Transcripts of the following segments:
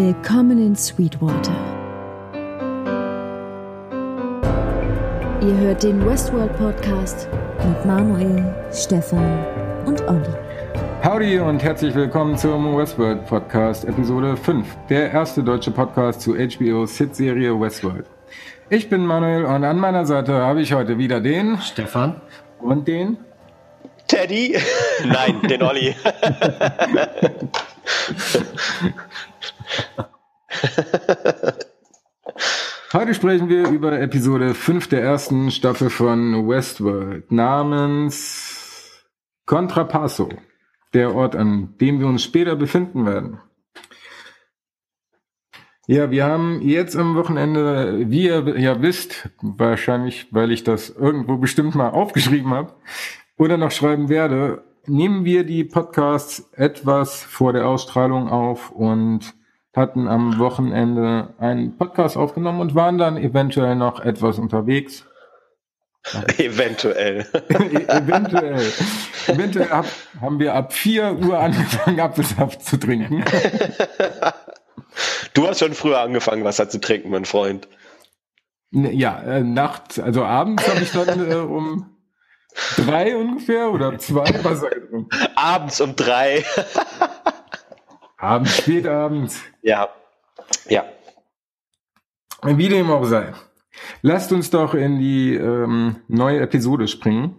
Willkommen in Sweetwater. Ihr hört den Westworld Podcast mit Manuel, Stefan und Olli. Howdy und herzlich willkommen zum Westworld Podcast, Episode 5, der erste deutsche Podcast zu HBO's Hitserie Westworld. Ich bin Manuel und an meiner Seite habe ich heute wieder den Stefan und den Teddy. Nein, den Olli. Heute sprechen wir über Episode 5 der ersten Staffel von Westworld namens Contrapasso, der Ort, an dem wir uns später befinden werden. Ja, wir haben jetzt am Wochenende, wie ihr ja wisst, wahrscheinlich, weil ich das irgendwo bestimmt mal aufgeschrieben habe oder noch schreiben werde, nehmen wir die Podcasts etwas vor der Ausstrahlung auf und hatten am Wochenende einen Podcast aufgenommen und waren dann eventuell noch etwas unterwegs. eventuell. eventuell. Eventuell hab, haben wir ab 4 Uhr angefangen, Apfelsaft zu trinken. Du hast schon früher angefangen, Wasser zu trinken, mein Freund. Ja, äh, nachts, also abends habe ich dann äh, um drei ungefähr oder zwei Wasser getrunken. Abends um drei. Abends, spätabends. Ja. Ja. Wie dem auch sei. Lasst uns doch in die ähm, neue Episode springen.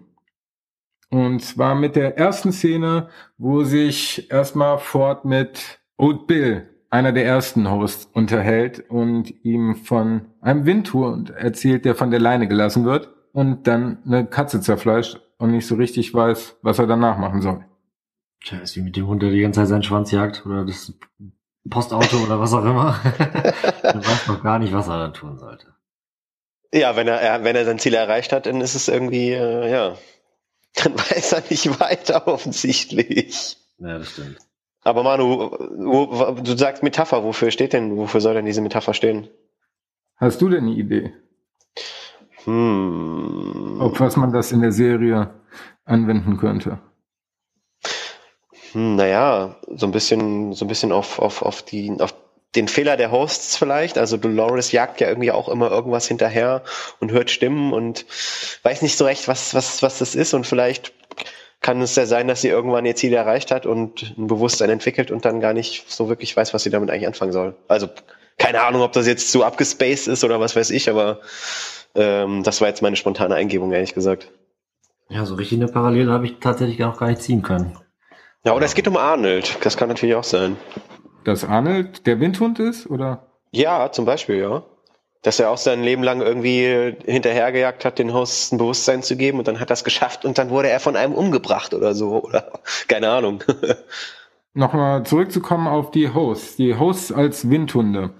Und zwar mit der ersten Szene, wo sich erstmal Ford mit Old Bill, einer der ersten Hosts, unterhält und ihm von einem Windhund erzählt, der von der Leine gelassen wird und dann eine Katze zerfleischt und nicht so richtig weiß, was er danach machen soll. Tja, ist wie mit dem Hund, der die ganze Zeit seinen Schwanz jagt oder das Postauto oder was auch immer. er weiß noch gar nicht, was er dann tun sollte. Ja, wenn er, wenn er sein Ziel erreicht hat, dann ist es irgendwie, äh, ja, dann weiß er nicht weiter offensichtlich. Ja, das stimmt. Aber Manu, wo, du sagst Metapher, wofür steht denn, wofür soll denn diese Metapher stehen? Hast du denn eine Idee? Hm. Auf was man das in der Serie anwenden könnte? Hm, naja, so ein bisschen, so ein bisschen auf, auf, auf die, auf den Fehler der Hosts vielleicht. Also Dolores jagt ja irgendwie auch immer irgendwas hinterher und hört Stimmen und weiß nicht so recht, was, was, was das ist. Und vielleicht kann es ja sein, dass sie irgendwann ihr Ziel erreicht hat und ein Bewusstsein entwickelt und dann gar nicht so wirklich weiß, was sie damit eigentlich anfangen soll. Also keine Ahnung, ob das jetzt zu abgespaced ist oder was weiß ich, aber ähm, das war jetzt meine spontane Eingebung, ehrlich gesagt. Ja, so richtig eine Parallele habe ich tatsächlich auch gar nicht ziehen können. Ja, oder es geht um Arnold. Das kann natürlich auch sein. Dass Arnold der Windhund ist, oder? Ja, zum Beispiel, ja. Dass er auch sein Leben lang irgendwie hinterhergejagt hat, den Hosts ein Bewusstsein zu geben und dann hat er es geschafft und dann wurde er von einem umgebracht oder so, oder keine Ahnung. Nochmal zurückzukommen auf die Hosts. Die Hosts als Windhunde.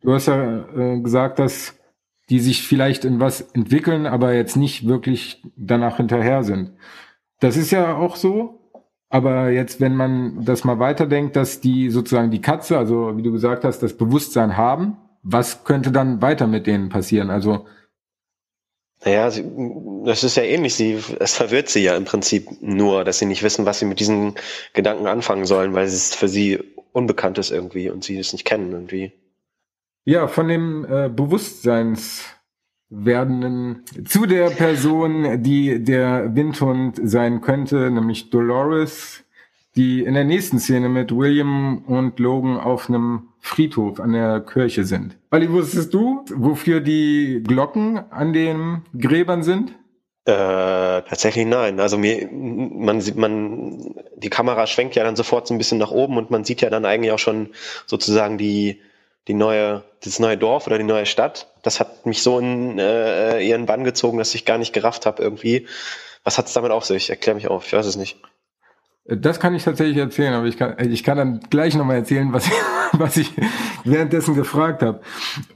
Du hast ja äh, gesagt, dass die sich vielleicht in was entwickeln, aber jetzt nicht wirklich danach hinterher sind. Das ist ja auch so. Aber jetzt, wenn man das mal weiterdenkt, dass die sozusagen die Katze, also wie du gesagt hast, das Bewusstsein haben, was könnte dann weiter mit denen passieren? Also naja, sie, das ist ja ähnlich. Sie, es verwirrt sie ja im Prinzip nur, dass sie nicht wissen, was sie mit diesen Gedanken anfangen sollen, weil es für sie unbekannt ist irgendwie und sie es nicht kennen irgendwie. Ja, von dem äh, Bewusstseinswerdenden zu der Person, die der Windhund sein könnte, nämlich Dolores, die in der nächsten Szene mit William und Logan auf einem Friedhof an der Kirche sind. Olli, wusstest du, wofür die Glocken an den Gräbern sind? Äh, tatsächlich nein. Also mir, man sieht, man, die Kamera schwenkt ja dann sofort so ein bisschen nach oben und man sieht ja dann eigentlich auch schon sozusagen die, die neue, das neue Dorf oder die neue Stadt. Das hat mich so in äh, ihren Bann gezogen, dass ich gar nicht gerafft habe irgendwie. Was hat es damit auf sich? Erklär mich auf, ich weiß es nicht. Das kann ich tatsächlich erzählen, aber ich kann, ich kann dann gleich nochmal erzählen, was, was ich währenddessen gefragt habe.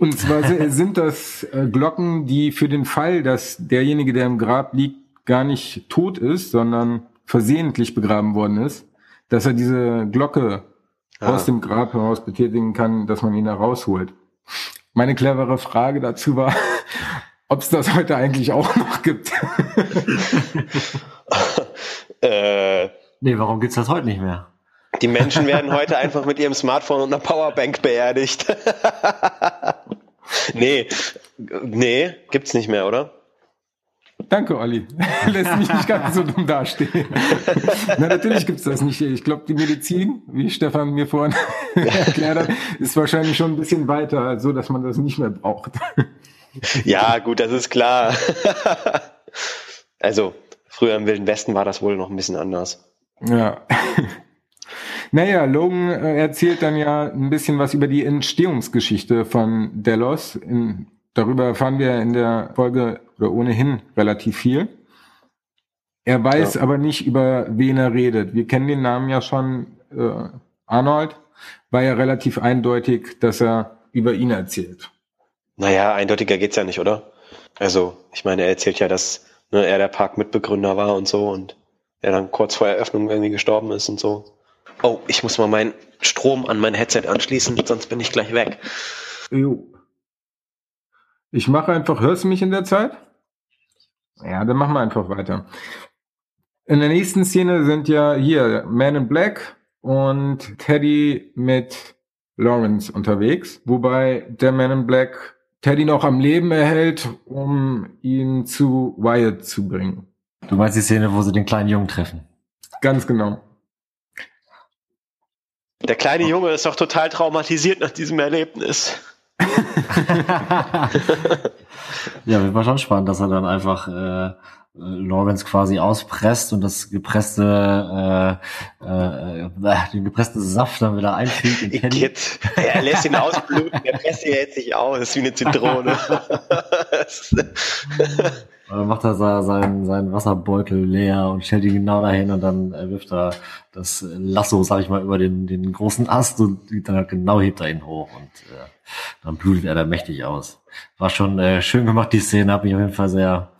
Und zwar sind das äh, Glocken, die für den Fall, dass derjenige, der im Grab liegt, gar nicht tot ist, sondern versehentlich begraben worden ist, dass er diese Glocke ah. aus dem Grab heraus betätigen kann, dass man ihn da rausholt. Meine clevere Frage dazu war, ob es das heute eigentlich auch noch gibt. äh, nee, warum gibt's das heute nicht mehr? Die Menschen werden heute einfach mit ihrem Smartphone und einer Powerbank beerdigt. nee, nee, gibt's nicht mehr, oder? Danke, Olli. Lässt mich nicht ganz so dumm dastehen. Na, natürlich gibt's das nicht. Ich glaube, die Medizin, wie Stefan mir vorhin erklärt hat, ist wahrscheinlich schon ein bisschen weiter, so dass man das nicht mehr braucht. Ja, gut, das ist klar. also, früher im Wilden Westen war das wohl noch ein bisschen anders. Ja. Naja, Logan äh, erzählt dann ja ein bisschen was über die Entstehungsgeschichte von Delos. In, darüber erfahren wir in der Folge oder ohnehin relativ viel. Er weiß ja. aber nicht, über wen er redet. Wir kennen den Namen ja schon. Äh, Arnold war ja relativ eindeutig, dass er über ihn erzählt. Naja, eindeutiger geht's ja nicht, oder? Also, ich meine, er erzählt ja, dass ne, er der Parkmitbegründer war und so und er dann kurz vor Eröffnung irgendwie gestorben ist und so. Oh, ich muss mal meinen Strom an mein Headset anschließen, sonst bin ich gleich weg. Jo. Ich mache einfach, hörst du mich in der Zeit? Ja, dann machen wir einfach weiter. In der nächsten Szene sind ja hier Man in Black und Teddy mit Lawrence unterwegs, wobei der Man in Black Teddy noch am Leben erhält, um ihn zu Wyatt zu bringen. Du meinst die Szene, wo sie den kleinen Jungen treffen? Ganz genau. Der kleine Junge ist doch total traumatisiert nach diesem Erlebnis. ja, war schon spannend, dass er dann einfach äh, Lawrence quasi auspresst und das gepresste äh, äh, äh, den gepressten Saft dann wieder einfügt in Kenny. Er lässt ihn ausbluten, der presst ihn jetzt nicht aus, wie eine Zitrone. dann macht er seinen, seinen Wasserbeutel leer und stellt ihn genau dahin und dann wirft er das Lasso, sag ich mal, über den, den großen Ast und dann halt genau hebt er ihn hoch und äh, dann blutet er da mächtig aus. War schon äh, schön gemacht, die Szene, hat mich auf jeden Fall sehr,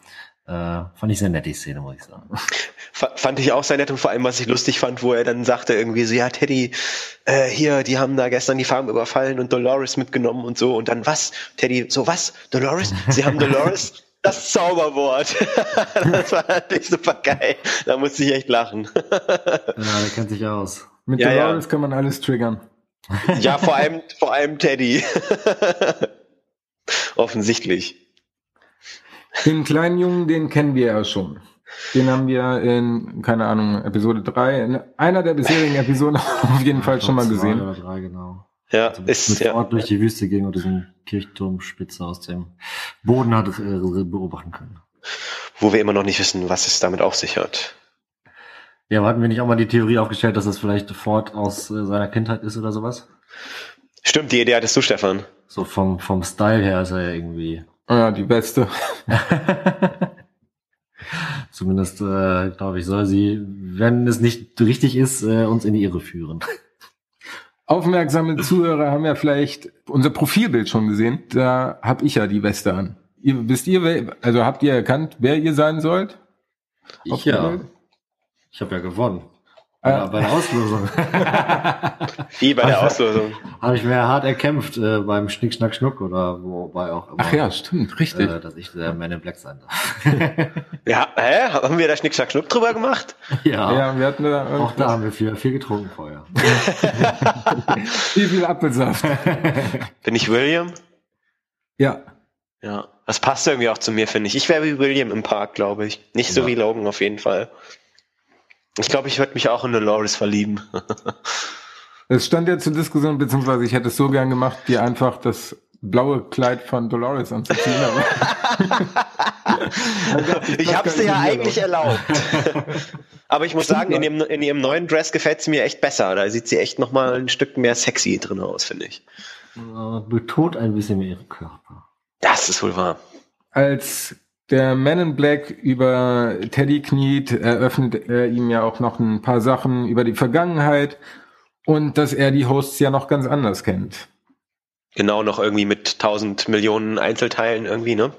äh, fand ich sehr nett, die Szene, muss ich sagen. Fand ich auch sehr nett und vor allem, was ich lustig fand, wo er dann sagte irgendwie so, ja, Teddy, äh, hier, die haben da gestern die Farm überfallen und Dolores mitgenommen und so und dann was? Teddy, so was? Dolores? Sie haben Dolores? Das Zauberwort. das war natürlich super geil. Da musste ich echt lachen. ja, der kennt sich aus. Mit ja, Dolores ja. kann man alles triggern. Ja, vor allem, vor allem Teddy. Offensichtlich. Den kleinen Jungen, den kennen wir ja schon. Den haben wir in, keine Ahnung, Episode 3, in einer der bisherigen Episoden auf jeden Fall schon mal gesehen. Oder drei, genau. Ja, also ist mit ja. Ort durch die Wüste ging und diesen Kirchturmspitze aus dem Boden hat äh, beobachten können. Wo wir immer noch nicht wissen, was es damit auf sich hat. Ja, hatten wir nicht auch mal die Theorie aufgestellt, dass das vielleicht Ford aus äh, seiner Kindheit ist oder sowas? Stimmt, die Idee hattest du, Stefan. So vom, vom Style her ist er ja irgendwie. Ja, die beste. Zumindest, äh, glaube ich, soll sie, wenn es nicht richtig ist, äh, uns in die Irre führen. Aufmerksame Zuhörer haben ja vielleicht unser Profilbild schon gesehen. Da habe ich ja die Weste an. Ihr, wisst ihr, also habt ihr erkannt, wer ihr sein sollt? Ich ja. Ich habe ja gewonnen. Ja, bei der Auslosung. Wie bei der Auslosung? Habe ich mir hart erkämpft äh, beim Schnick, Schnack, Schnuck oder wobei auch immer. Ach ja, stimmt, richtig. Äh, dass ich der Man in Black sein darf. ja, hä? Haben wir da Schnick, Schnack, Schnuck drüber gemacht? Ja. Ja, wir hatten da Auch da haben wir viel, viel getrunken vorher. Wie viel Apfelsaft. Bin ich William? Ja. Ja. Das passt irgendwie auch zu mir, finde ich. Ich wäre wie William im Park, glaube ich. Nicht so ja. wie Logan auf jeden Fall. Ich glaube, ich würde mich auch in Dolores verlieben. Es stand ja zur Diskussion, beziehungsweise ich hätte es so gern gemacht, dir einfach das blaue Kleid von Dolores anzuziehen. ich habe es dir ja eigentlich erlaubt. Aber ich muss sagen, in, dem, in ihrem neuen Dress gefällt sie mir echt besser. Da sieht sie echt noch mal ein Stück mehr sexy drin aus, finde ich. Betont ein bisschen mehr ihren Körper. Das ist wohl wahr. Als der Man in Black über Teddy kniet, eröffnet er ihm ja auch noch ein paar Sachen über die Vergangenheit und dass er die Hosts ja noch ganz anders kennt. Genau, noch irgendwie mit tausend Millionen Einzelteilen irgendwie, ne?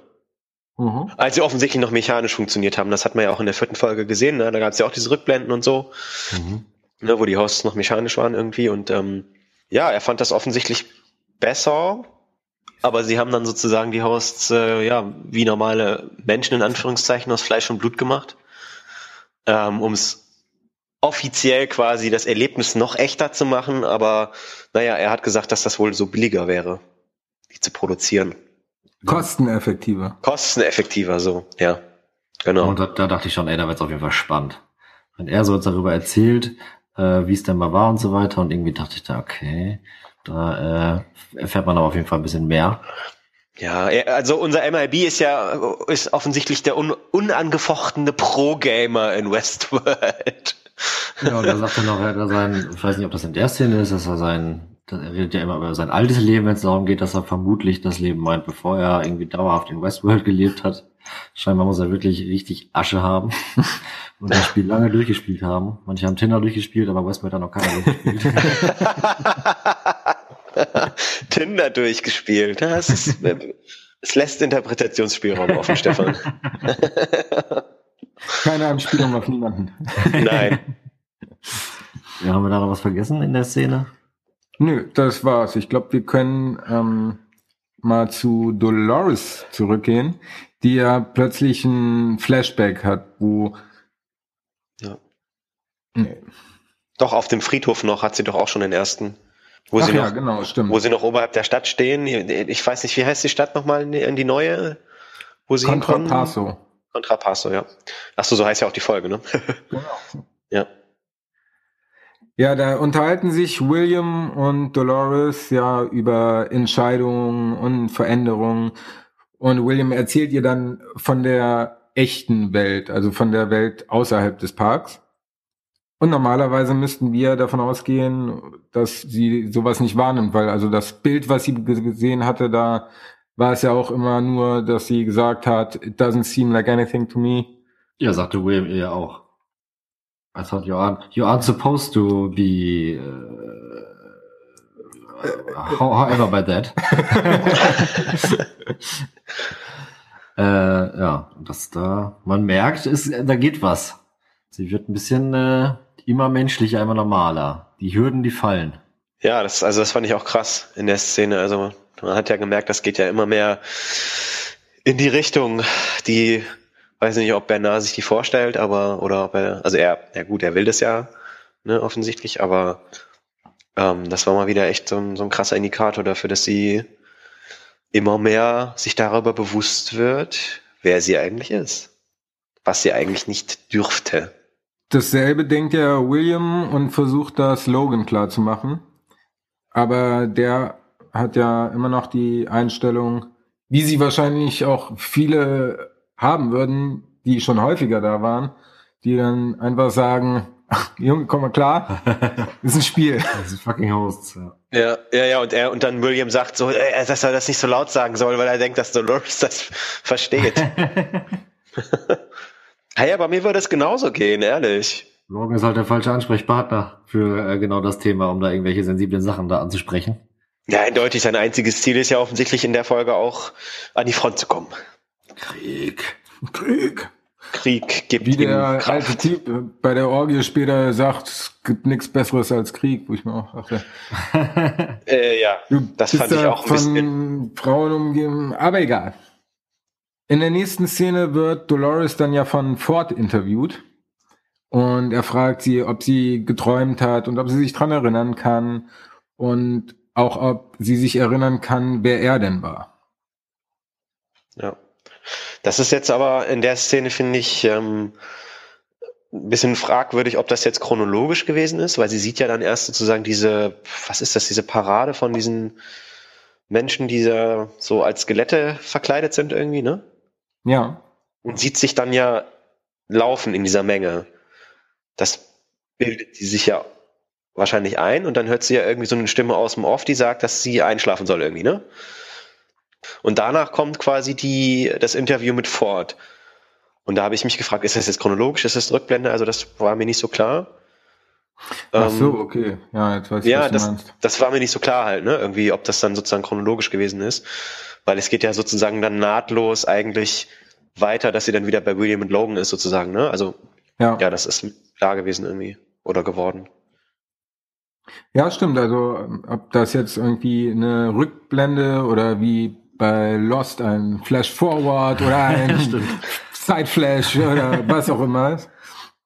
Mhm. Als sie offensichtlich noch mechanisch funktioniert haben. Das hat man ja auch in der vierten Folge gesehen, ne? Da gab es ja auch diese Rückblenden und so, mhm. ne, wo die Hosts noch mechanisch waren irgendwie. Und ähm, ja, er fand das offensichtlich besser aber sie haben dann sozusagen die Hosts äh, ja wie normale Menschen in Anführungszeichen aus Fleisch und Blut gemacht, ähm, um es offiziell quasi das Erlebnis noch echter zu machen, aber naja, er hat gesagt, dass das wohl so billiger wäre, die zu produzieren. Kosteneffektiver. Kosteneffektiver, so, ja. Genau. Und da, da dachte ich schon, ey, da wird's auf jeden Fall spannend. Wenn er so jetzt darüber erzählt, äh, wie es denn mal war und so weiter, und irgendwie dachte ich da, okay, da äh, erfährt man aber auf jeden Fall ein bisschen mehr. Ja, er- also unser MIB ist ja ist offensichtlich der un unangefochtene Pro-Gamer in Westworld. Ja, und da sagt er noch, er hat sein, ich weiß nicht, ob das in der Szene ist, dass er sein, er redet ja immer über sein altes Leben, wenn es darum geht, dass er vermutlich das Leben meint, bevor er irgendwie dauerhaft in Westworld gelebt hat. Scheinbar muss er wirklich richtig Asche haben und das Spiel lange durchgespielt haben. Manche haben Tinder durchgespielt, aber Westworld hat noch keiner durchgespielt. Tinder durchgespielt. Das ist, es lässt Interpretationsspielraum offen, Stefan. Keine Anspielung auf niemanden. Nein. Ja, haben wir da noch was vergessen in der Szene? Nö, das war's. Ich glaube, wir können ähm, mal zu Dolores zurückgehen, die ja plötzlich ein Flashback hat, wo. Ja. Nee. Doch, auf dem Friedhof noch hat sie doch auch schon den ersten. Wo Ach sie ja, noch, genau, stimmt. wo sie noch oberhalb der Stadt stehen. Ich weiß nicht, wie heißt die Stadt nochmal in die- in die neue? Wo sie hinkommen? Contrapasso. Contrapasso, ja. Ach so, so heißt ja auch die Folge, ne? Genau. ja. Ja, da unterhalten sich William und Dolores ja über Entscheidungen und Veränderungen. Und William erzählt ihr dann von der echten Welt, also von der Welt außerhalb des Parks. Und normalerweise müssten wir davon ausgehen, dass sie sowas nicht wahrnimmt, weil also das Bild, was sie ge- gesehen hatte, da war es ja auch immer nur, dass sie gesagt hat, it doesn't seem like anything to me. Ja, sagte William ihr ja auch. I thought you aren't, you aren't supposed to be, uh, how, however by that. äh, ja, das da, man merkt, ist, da geht was. Sie wird ein bisschen äh, immer menschlicher, immer normaler. Die Hürden, die fallen. Ja, das, also das fand ich auch krass in der Szene. Also man hat ja gemerkt, das geht ja immer mehr in die Richtung, die, weiß nicht, ob Bernard sich die vorstellt, aber, oder ob er, also er, ja gut, er will das ja, ne, offensichtlich, aber ähm, das war mal wieder echt so ein, so ein krasser Indikator dafür, dass sie immer mehr sich darüber bewusst wird, wer sie eigentlich ist. Was sie eigentlich nicht dürfte. Dasselbe denkt ja William und versucht das Logan klar zu machen. Aber der hat ja immer noch die Einstellung, wie sie wahrscheinlich auch viele haben würden, die schon häufiger da waren, die dann einfach sagen, ach, Junge, komm mal klar, ist ein Spiel. Das ist fucking Hosts, ja. Ja, ja, ja, und er und dann William sagt so, äh, dass er das nicht so laut sagen soll, weil er denkt, dass Dolores das versteht. Hey, aber mir würde es genauso gehen, ehrlich. Logan ist halt der falsche Ansprechpartner für äh, genau das Thema, um da irgendwelche sensiblen Sachen da anzusprechen. Ja, eindeutig, sein einziges Ziel ist ja offensichtlich in der Folge auch an die Front zu kommen. Krieg. Krieg. Krieg gibt Wie ihm der alte Kraft. Typ äh, bei der Orgie später sagt, es gibt nichts Besseres als Krieg, wo ich mir auch dachte, Äh, ja, Du das fand ich auch ein von bisschen. Frauen umgeben, aber egal. In der nächsten Szene wird Dolores dann ja von Ford interviewt und er fragt sie, ob sie geträumt hat und ob sie sich dran erinnern kann und auch ob sie sich erinnern kann, wer er denn war. Ja. Das ist jetzt aber in der Szene, finde ich, ähm, ein bisschen fragwürdig, ob das jetzt chronologisch gewesen ist, weil sie sieht ja dann erst sozusagen diese, was ist das, diese Parade von diesen Menschen, die so als Skelette verkleidet sind irgendwie, ne? Ja, Und sieht sich dann ja laufen in dieser Menge. Das bildet sie sich ja wahrscheinlich ein und dann hört sie ja irgendwie so eine Stimme aus dem Off, die sagt, dass sie einschlafen soll irgendwie, ne? Und danach kommt quasi die, das Interview mit Ford. Und da habe ich mich gefragt, ist das jetzt chronologisch, ist das Rückblende? Also das war mir nicht so klar. Ach so, Ähm, okay. Ja, jetzt weiß ich, ja, was du das, meinst. das war mir nicht so klar halt, ne? Irgendwie, ob das dann sozusagen chronologisch gewesen ist. Weil es geht ja sozusagen dann nahtlos eigentlich weiter, dass sie dann wieder bei William und Logan ist sozusagen, ne? Also, Ja. ja, das ist klar gewesen irgendwie. Oder geworden. Ja, stimmt. Also, ob das jetzt irgendwie eine Rückblende oder wie bei Lost ein Flash Forward oder ein Side Flash oder was auch immer ist.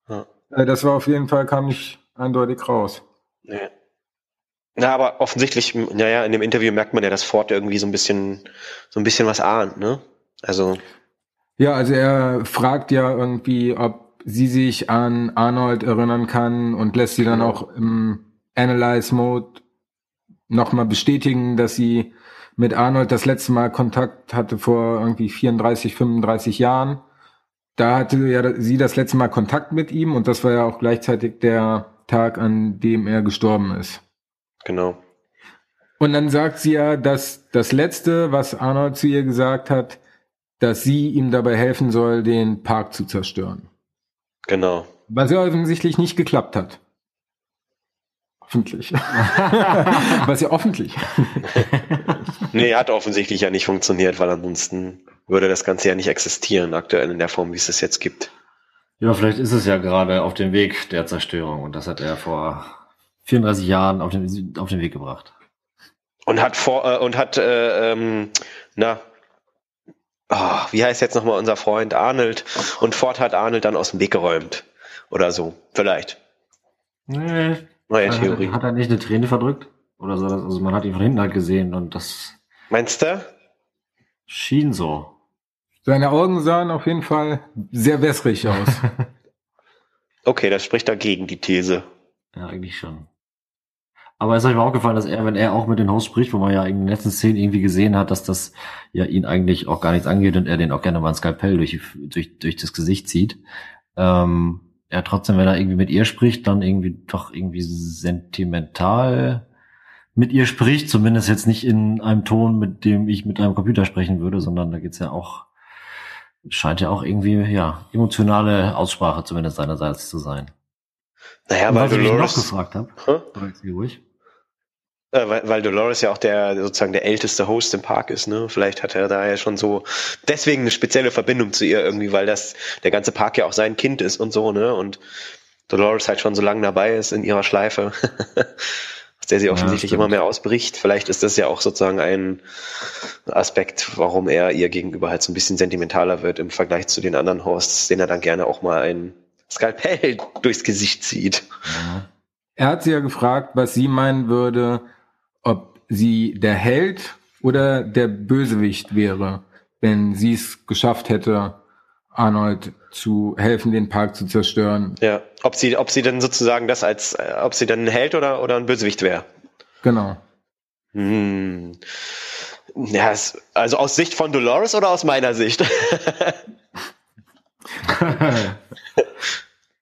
Ja. Äh, Das war auf jeden Fall, kam nicht eindeutig raus. Ja. Na, aber offensichtlich, naja, in dem Interview merkt man ja, dass Ford irgendwie so ein bisschen, so ein bisschen was ahnt, ne? Also, Ja, also er fragt ja irgendwie, ob sie sich an Arnold erinnern kann und lässt sie dann Genau. auch im Analyze-Mode nochmal bestätigen, dass sie mit Arnold das letzte Mal Kontakt hatte vor irgendwie 34, 35 Jahren. Da hatte ja sie das letzte Mal Kontakt mit ihm und das war ja auch gleichzeitig der Tag, an dem er gestorben ist. genau. Und dann sagt sie ja, dass das Letzte, was Arnold zu ihr gesagt hat, dass sie ihm dabei helfen soll, den Park zu zerstören. Genau. Was ja offensichtlich nicht geklappt hat. Hoffentlich. was ja offentlich. Nee, hat offensichtlich ja nicht funktioniert, weil ansonsten würde das Ganze ja nicht existieren, aktuell in der Form, wie es es jetzt gibt. Ja, vielleicht ist es ja gerade auf dem Weg der Zerstörung und das hat er vor 34 Jahren auf den, auf den Weg gebracht. Und hat vor, äh, und hat, äh, ähm, na, oh, wie heißt jetzt nochmal unser Freund Arnold? Und Ford hat Arnold dann aus dem Weg geräumt. Oder so. Vielleicht. Nee. Neue Hat, Theorie. hat er nicht eine Träne verdrückt? Oder so? Also man hat ihn von hinten halt gesehen und das Meinst du? schien so. Seine Augen sahen auf jeden Fall sehr wässrig aus. Okay, das spricht dagegen, die These. Ja, eigentlich schon. Aber es ist euch mal aufgefallen, dass er, wenn er auch mit den Hosts spricht, wo man ja in den letzten Szenen irgendwie gesehen hat, dass das ja ihn eigentlich auch gar nichts angeht und er den auch gerne mal ein Skalpell durch, durch, durch das Gesicht zieht. Ähm, er trotzdem, wenn er irgendwie mit ihr spricht, dann irgendwie doch irgendwie sentimental mit ihr spricht, zumindest jetzt nicht in einem Ton, mit dem ich mit einem Computer sprechen würde, sondern da geht's ja auch, scheint ja auch irgendwie, ja, emotionale Aussprache zumindest seinerseits zu sein. Naja, Und weil was ich mich noch Dolores, gefragt habe, ruhig. äh, weil, weil Dolores ja auch der sozusagen der älteste Host im Park ist, ne? Vielleicht hat er da ja schon so deswegen eine spezielle Verbindung zu ihr irgendwie, weil das der ganze Park ja auch sein Kind ist und so, ne? Und Dolores halt schon so lange dabei ist in ihrer Schleife, der sie Ja, offensichtlich stimmt. immer mehr ausbricht. Vielleicht ist das ja auch sozusagen ein Aspekt, warum er ihr gegenüber halt so ein bisschen sentimentaler wird im Vergleich zu den anderen Hosts, denen er dann gerne auch mal ein Skalpell durchs Gesicht zieht. Ja. er hat sie ja gefragt, was sie meinen würde, ob sie der Held oder der Bösewicht wäre, wenn sie es geschafft hätte, Arnold zu helfen, den Park zu zerstören. Ja, ob sie, ob sie denn sozusagen das als, äh, ob sie dann ein Held oder, oder ein Bösewicht wäre. Genau. Hm. Ja, es, also aus Sicht von Dolores oder aus meiner Sicht?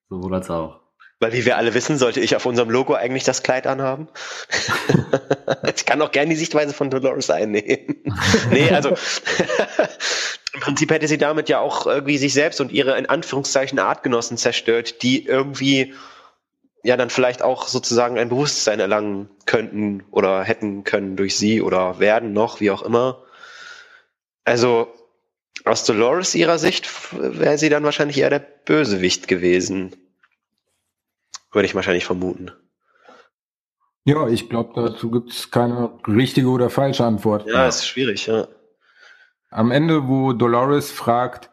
Sowohl als auch. Weil wie wir alle wissen, sollte ich auf unserem Logo eigentlich das Kleid anhaben. ich kann auch gerne die Sichtweise von Dolores einnehmen. nee, also im Prinzip hätte sie damit ja auch irgendwie sich selbst und ihre in Anführungszeichen Artgenossen zerstört, die irgendwie ja dann vielleicht auch sozusagen ein Bewusstsein erlangen könnten oder hätten können durch sie oder werden noch, wie auch immer. Also aus Dolores ihrer Sicht wäre sie dann wahrscheinlich eher der Bösewicht gewesen. Würde ich wahrscheinlich vermuten. Ja, ich glaube, dazu gibt's keine richtige oder falsche Antwort. Ja, ist schwierig, ja. Am Ende, wo Dolores fragt,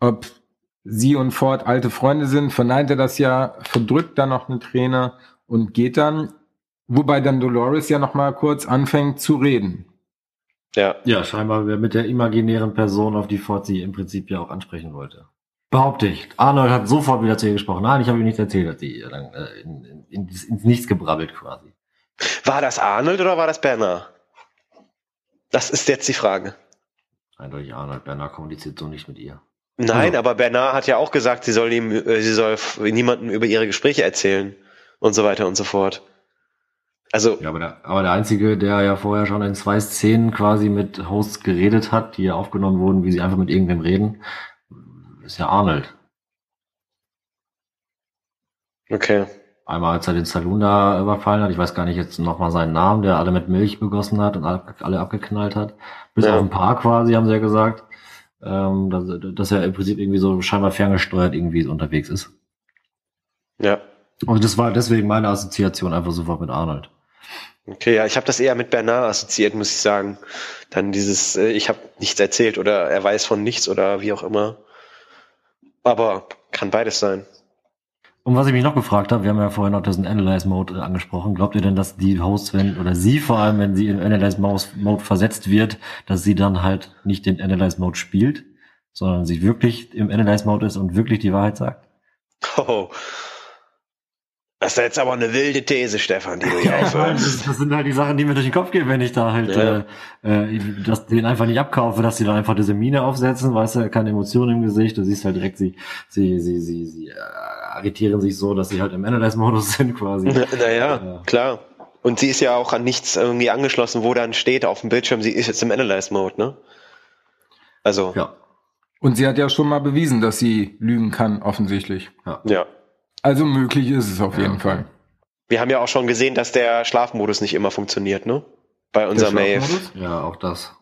ob sie und Ford alte Freunde sind, verneint er das ja, verdrückt dann noch eine Träne und geht dann, wobei dann Dolores ja noch mal kurz anfängt zu reden. Ja, Ja, scheinbar mit der imaginären Person, auf die Ford sie im Prinzip ja auch ansprechen wollte. Behaupte ich. Arnold hat sofort wieder zu ihr gesprochen. Nein, ich habe ihm nicht erzählt, hat sie ihr dann äh, in, in, in, ins Nichts gebrabbelt quasi. War das Arnold oder war das Bernard? Das ist jetzt die Frage. Eindeutig Arnold. Bernard kommuniziert so nicht mit ihr. Nein, Also- aber Bernard hat ja auch gesagt, sie soll ihm, äh, sie soll niemandem über ihre Gespräche erzählen und so weiter und so fort. Also, Ja, aber der, aber der Einzige, der ja vorher schon in zwei Szenen quasi mit Hosts geredet hat, die ja aufgenommen wurden, wie sie einfach mit irgendwem reden, ist ja Arnold. okay. Einmal, als er den Saloon da überfallen hat, ich weiß gar nicht jetzt nochmal seinen Namen, der alle mit Milch begossen hat und alle, abgeknallt hat. Bis Ja. auf ein paar quasi, haben sie ja gesagt. Ähm, dass, dass er im Prinzip irgendwie so scheinbar ferngesteuert irgendwie unterwegs ist. Ja. Und das war deswegen meine Assoziation einfach sofort mit Arnold. Okay, ja, ich habe das eher mit Bernard assoziiert, muss ich sagen. Dann dieses, äh, ich habe nichts erzählt oder er weiß von nichts oder wie auch immer. Aber kann beides sein. Und was ich mich noch gefragt habe, wir haben ja vorhin noch diesen Analyze Mode äh, angesprochen. Glaubt ihr denn, dass die Hosts, wenn, oder sie vor allem, wenn sie in Analyze Mode versetzt wird, dass sie dann halt nicht den Analyze Mode spielt, sondern sie wirklich im Analyze Mode ist und wirklich die Wahrheit sagt? Oh. Das ist jetzt aber eine wilde These, Stefan, die du hier aufhörst. das, das sind halt die Sachen, die mir durch den Kopf gehen, wenn ich da halt Ja. äh, äh, das, den einfach nicht abkaufe, dass sie dann einfach diese Mine aufsetzen, weißt du, keine Emotionen im Gesicht, du siehst halt direkt, sie, sie, sie, sie, sie äh, agitieren sich so, dass sie halt im Analyze-Modus sind quasi. Naja, Ja. klar. Und sie ist ja auch an nichts irgendwie angeschlossen, wo dann steht auf dem Bildschirm, sie ist jetzt im Analyze-Mode, ne? Also, Ja, Und sie hat ja schon mal bewiesen, dass sie lügen kann, offensichtlich. ja. Also möglich ist es auf Ja, jeden. Fall. Wir haben ja auch schon gesehen, dass der Schlafmodus nicht immer funktioniert, ne? Bei unserem Maeve. Schlafmodus? ja, auch das.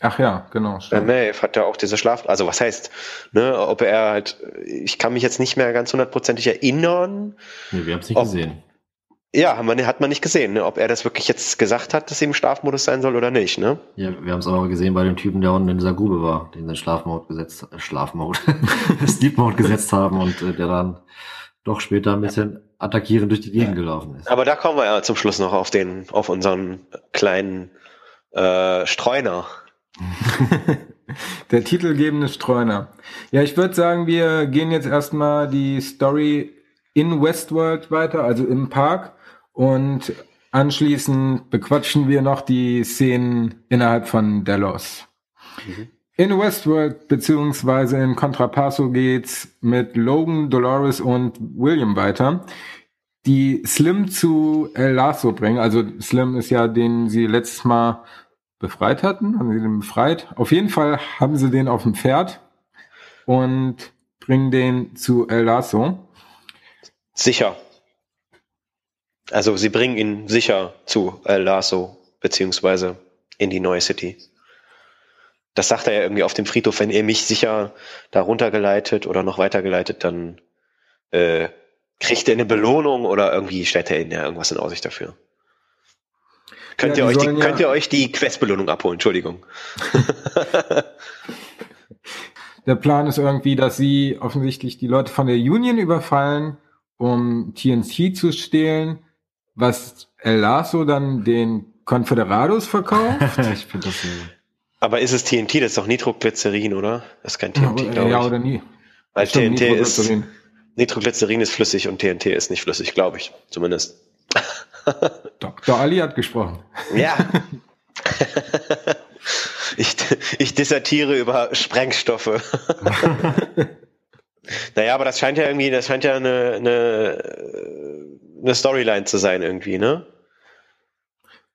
Ach ja, genau. Bei Stimmt. Maeve hat er auch diese Schlaf, also was heißt, ne, ob er halt, ich kann mich jetzt nicht mehr ganz hundertprozentig erinnern. Nee, wir haben es nicht Ob- gesehen. Ja, hat man, hat man nicht gesehen, ne, ob er das wirklich jetzt gesagt hat, dass sie im Schlafmodus sein soll oder nicht, ne? Ja, wir haben es aber gesehen bei dem Typen, der unten in dieser Grube war, den sie Schlafmode gesetzt, äh, Schlafmode, Sleep Mode gesetzt haben und äh, der dann doch später ein bisschen attackierend durch die Gegend gelaufen ist. Aber da kommen wir ja zum Schluss noch auf den, auf unseren kleinen äh, Streuner. Der titelgebende Streuner. Ja, ich würde sagen, wir gehen jetzt erstmal die Story in Westworld weiter, also im Park. Und anschließend bequatschen wir noch die Szenen innerhalb von Delos. In Westworld beziehungsweise in Contrapasso geht's mit Logan, Dolores und William weiter, die Slim zu El Lasso bringen. Also Slim ist ja den sie letztes Mal befreit hatten. Haben sie den befreit? Auf jeden Fall haben sie den auf dem Pferd und bringen den zu El Lasso. Sicher. Also sie bringen ihn sicher zu El Lasso, beziehungsweise in die neue City. Das sagt er ja irgendwie auf dem Friedhof, wenn ihr mich sicher da runtergeleitet oder noch weitergeleitet, dann äh, kriegt ihr eine Belohnung oder irgendwie stellt er ihnen ja irgendwas in Aussicht dafür. Könnt, Ja, ihr euch die, ja- könnt ihr euch die Questbelohnung abholen, Entschuldigung. Der Plan ist irgendwie, dass sie offensichtlich die Leute von der Union überfallen, um TNT zu stehlen, was El Lasso dann den Confederados verkauft. ich finde das so. Aber ist es TNT? Das ist doch Nitroglycerin, oder? Das ist kein TNT, ja, glaube ja ich. oder nie. Weil Stimmt, TNT ist, Nitroglycerin. Nitroglycerin ist flüssig und TNT ist nicht flüssig, glaube ich. Zumindest. Dr. Ali hat gesprochen. Ja. ich, ich dissertiere über Sprengstoffe. naja, aber das scheint ja irgendwie, das scheint ja eine, eine, eine Storyline zu sein irgendwie, ne?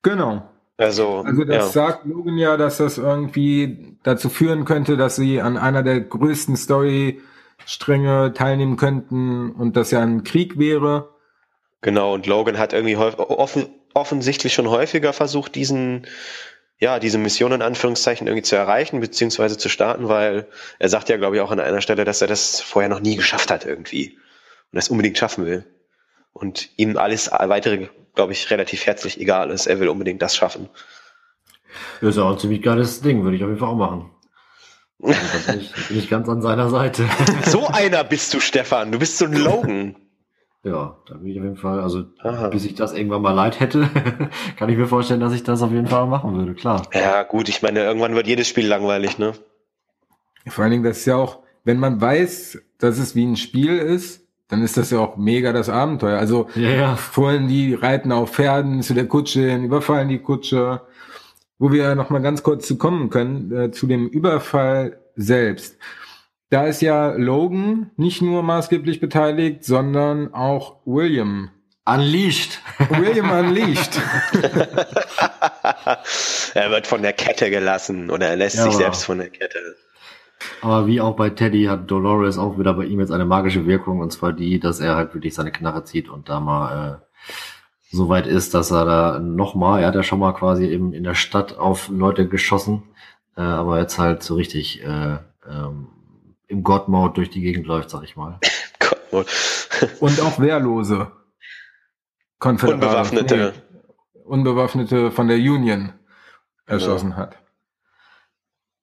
Genau. Also, Also das ja. sagt Logan ja, dass das irgendwie dazu führen könnte, dass sie an einer der größten Storystränge teilnehmen könnten und das ja ein Krieg wäre. Genau, und Logan hat irgendwie offen, offensichtlich schon häufiger versucht, diesen, ja, diese Mission in Anführungszeichen irgendwie zu erreichen, beziehungsweise zu starten, weil er sagt ja, glaube ich, auch an einer Stelle, dass er das vorher noch nie geschafft hat irgendwie und das unbedingt schaffen will. Und ihm alles weitere, glaube ich, relativ herzlich egal ist. Er will unbedingt das schaffen. Das ist ja auch ein ziemlich geiles Ding, würde ich auf jeden Fall auch machen. Also, bin ich, bin ich ganz an seiner Seite. So einer bist du, Stefan. Du bist so ein Logan. Ja, da bin ich auf jeden Fall, also Aha. bis ich das irgendwann mal leid hätte, kann ich mir vorstellen, dass ich das auf jeden Fall machen würde, klar. Ja, gut, ich meine, irgendwann wird jedes Spiel langweilig, ne? Vor allen Dingen, das ist ja auch, wenn man weiß, dass es wie ein Spiel ist, dann ist das ja auch mega das Abenteuer. Also Ja, ja. vorhin die reiten auf Pferden zu der Kutsche hin, überfallen die Kutsche, wo wir ja noch mal ganz kurz zu kommen können, äh, zu dem Überfall selbst. Da ist ja Logan nicht nur maßgeblich beteiligt, sondern auch William. Unleashed. William Unleashed. er wird von der Kette gelassen oder er lässt Ja, sich selbst von der Kette. Aber wie auch bei Teddy hat Dolores auch wieder bei ihm jetzt eine magische Wirkung und zwar die, dass er halt wirklich seine Knarre zieht und da mal äh, so weit ist, dass er da nochmal, er hat ja schon mal quasi eben in der Stadt auf Leute geschossen, äh, aber jetzt halt so richtig äh, ähm, im God-Mode durch die Gegend läuft, sag ich mal. Gott, Und auch Wehrlose. Konföderaten. Unbewaffnete. Nee, Unbewaffnete von der Union erschossen hat.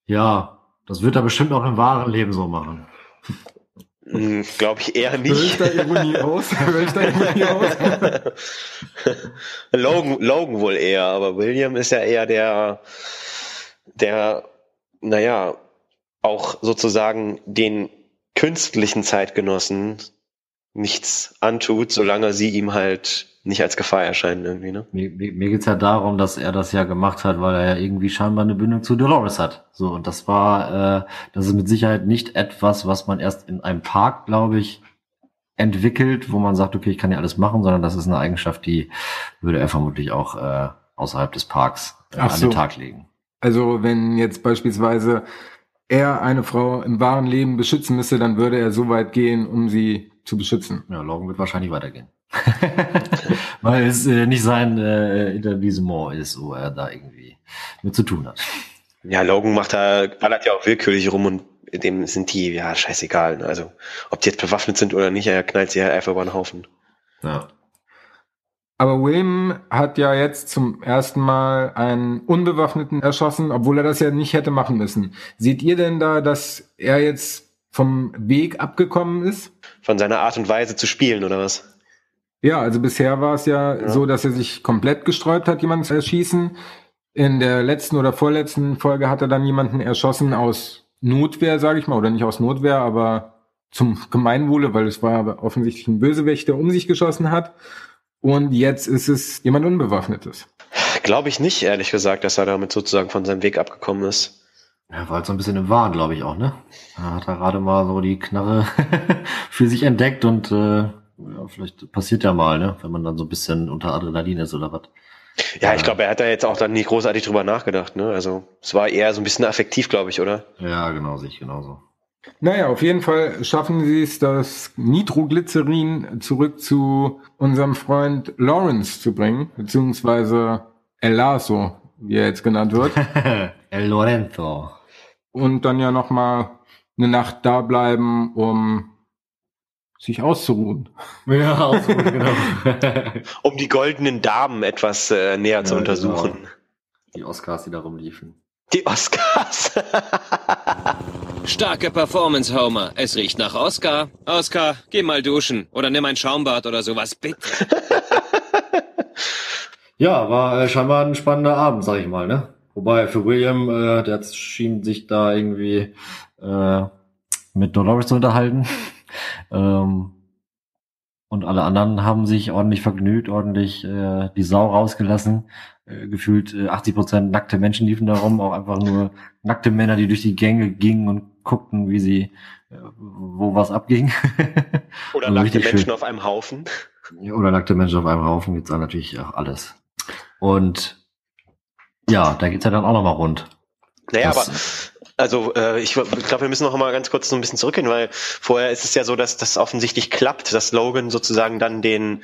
Ja, das wird er bestimmt auch im wahren Leben so machen. Hm, Glaube ich eher nicht. da Ironie aus? Ich da Ironie aus? Logan, Logan wohl eher, aber William ist ja eher der, der, naja, auch sozusagen den künstlichen Zeitgenossen nichts antut, solange sie ihm halt nicht als Gefahr erscheinen irgendwie, ne? Mir, mir, mir geht's ja darum, dass er das ja gemacht hat, weil er ja irgendwie scheinbar eine Bindung zu Dolores hat. So, und das war, äh, das ist mit Sicherheit nicht etwas, was man erst in einem Park, glaube ich, entwickelt, wo man sagt, okay, ich kann ja alles machen, sondern das ist eine Eigenschaft, die würde er vermutlich auch äh, außerhalb des Parks äh, Ach an so. den Tag legen. Also wenn jetzt beispielsweise er eine Frau im wahren Leben beschützen müsste, dann würde er so weit gehen, um sie zu beschützen. Ja, Logan wird wahrscheinlich weitergehen. Weil es äh, nicht sein äh, Etablissement ist, wo er da irgendwie mit zu tun hat. Ja, Logan macht da, ballert ja auch willkürlich rum und dem sind die, ja, scheißegal. Also, ob die jetzt bewaffnet sind oder nicht, er knallt sie halt einfach über den Haufen. Ja. Aber William hat ja jetzt zum ersten Mal einen Unbewaffneten erschossen, obwohl er das ja nicht hätte machen müssen. Seht ihr denn da, dass er jetzt vom Weg abgekommen ist? Von seiner Art und Weise zu spielen, oder was? Ja, also bisher war es ja, Ja. so, dass er sich komplett gesträubt hat, jemanden zu erschießen. In der letzten oder vorletzten Folge hat er dann jemanden erschossen aus Notwehr, sage ich mal, oder nicht aus Notwehr, aber zum Gemeinwohle, weil es war aber offensichtlich ein Bösewicht, der um sich geschossen hat. Und jetzt ist es jemand Unbewaffnetes. Glaube ich nicht, ehrlich gesagt, dass er damit sozusagen von seinem Weg abgekommen ist. Er war halt so ein bisschen im Wahn, glaube ich auch, ne? Da hat er gerade mal so die Knarre für sich entdeckt und äh, ja, vielleicht passiert ja mal, ne? Wenn man dann so ein bisschen unter Adrenalin ist oder was. Ja, ich glaube, er hat da jetzt auch dann nicht großartig drüber nachgedacht, ne? Also, es war eher so ein bisschen affektiv, glaube ich, oder? Ja, genau, sehe ich genauso. Naja, auf jeden Fall schaffen sie es, das Nitroglycerin zurück zu unserem Freund Lawrence zu bringen, beziehungsweise El Lazo, wie er jetzt genannt wird. El Lorenzo. Und dann ja noch mal eine Nacht da bleiben, um sich auszuruhen. Ja, so, genau. Um die goldenen Damen etwas äh, näher zu Ja, untersuchen. genau. Die Oscars, die da rumliefen. Die Oscars. Starke Performance, Homer. Es riecht nach Oscar. Oscar, geh mal duschen. Oder nimm ein Schaumbad oder sowas, bitte. Ja, war äh, scheinbar ein spannender Abend, sag ich mal, ne? Wobei für William, äh, der schien sich da irgendwie äh, mit Dolores zu unterhalten. ähm, und alle anderen haben sich ordentlich vergnügt, ordentlich äh, die Sau rausgelassen. Äh, gefühlt äh, 80 Prozent nackte Menschen liefen da rum, auch einfach nur nackte Männer, die durch die Gänge gingen und guckten, wie sie, äh, wo was abging. Oder Also nackte Menschen schön. auf einem Haufen. Oder nackte Menschen auf einem Haufen gibt's da natürlich auch alles. Und ja, da geht's ja dann auch nochmal rund. Naja, Das- aber also äh, ich, ich glaube, wir müssen noch mal ganz kurz so ein bisschen zurückgehen, weil vorher ist es ja so, dass das offensichtlich klappt, dass Logan sozusagen dann den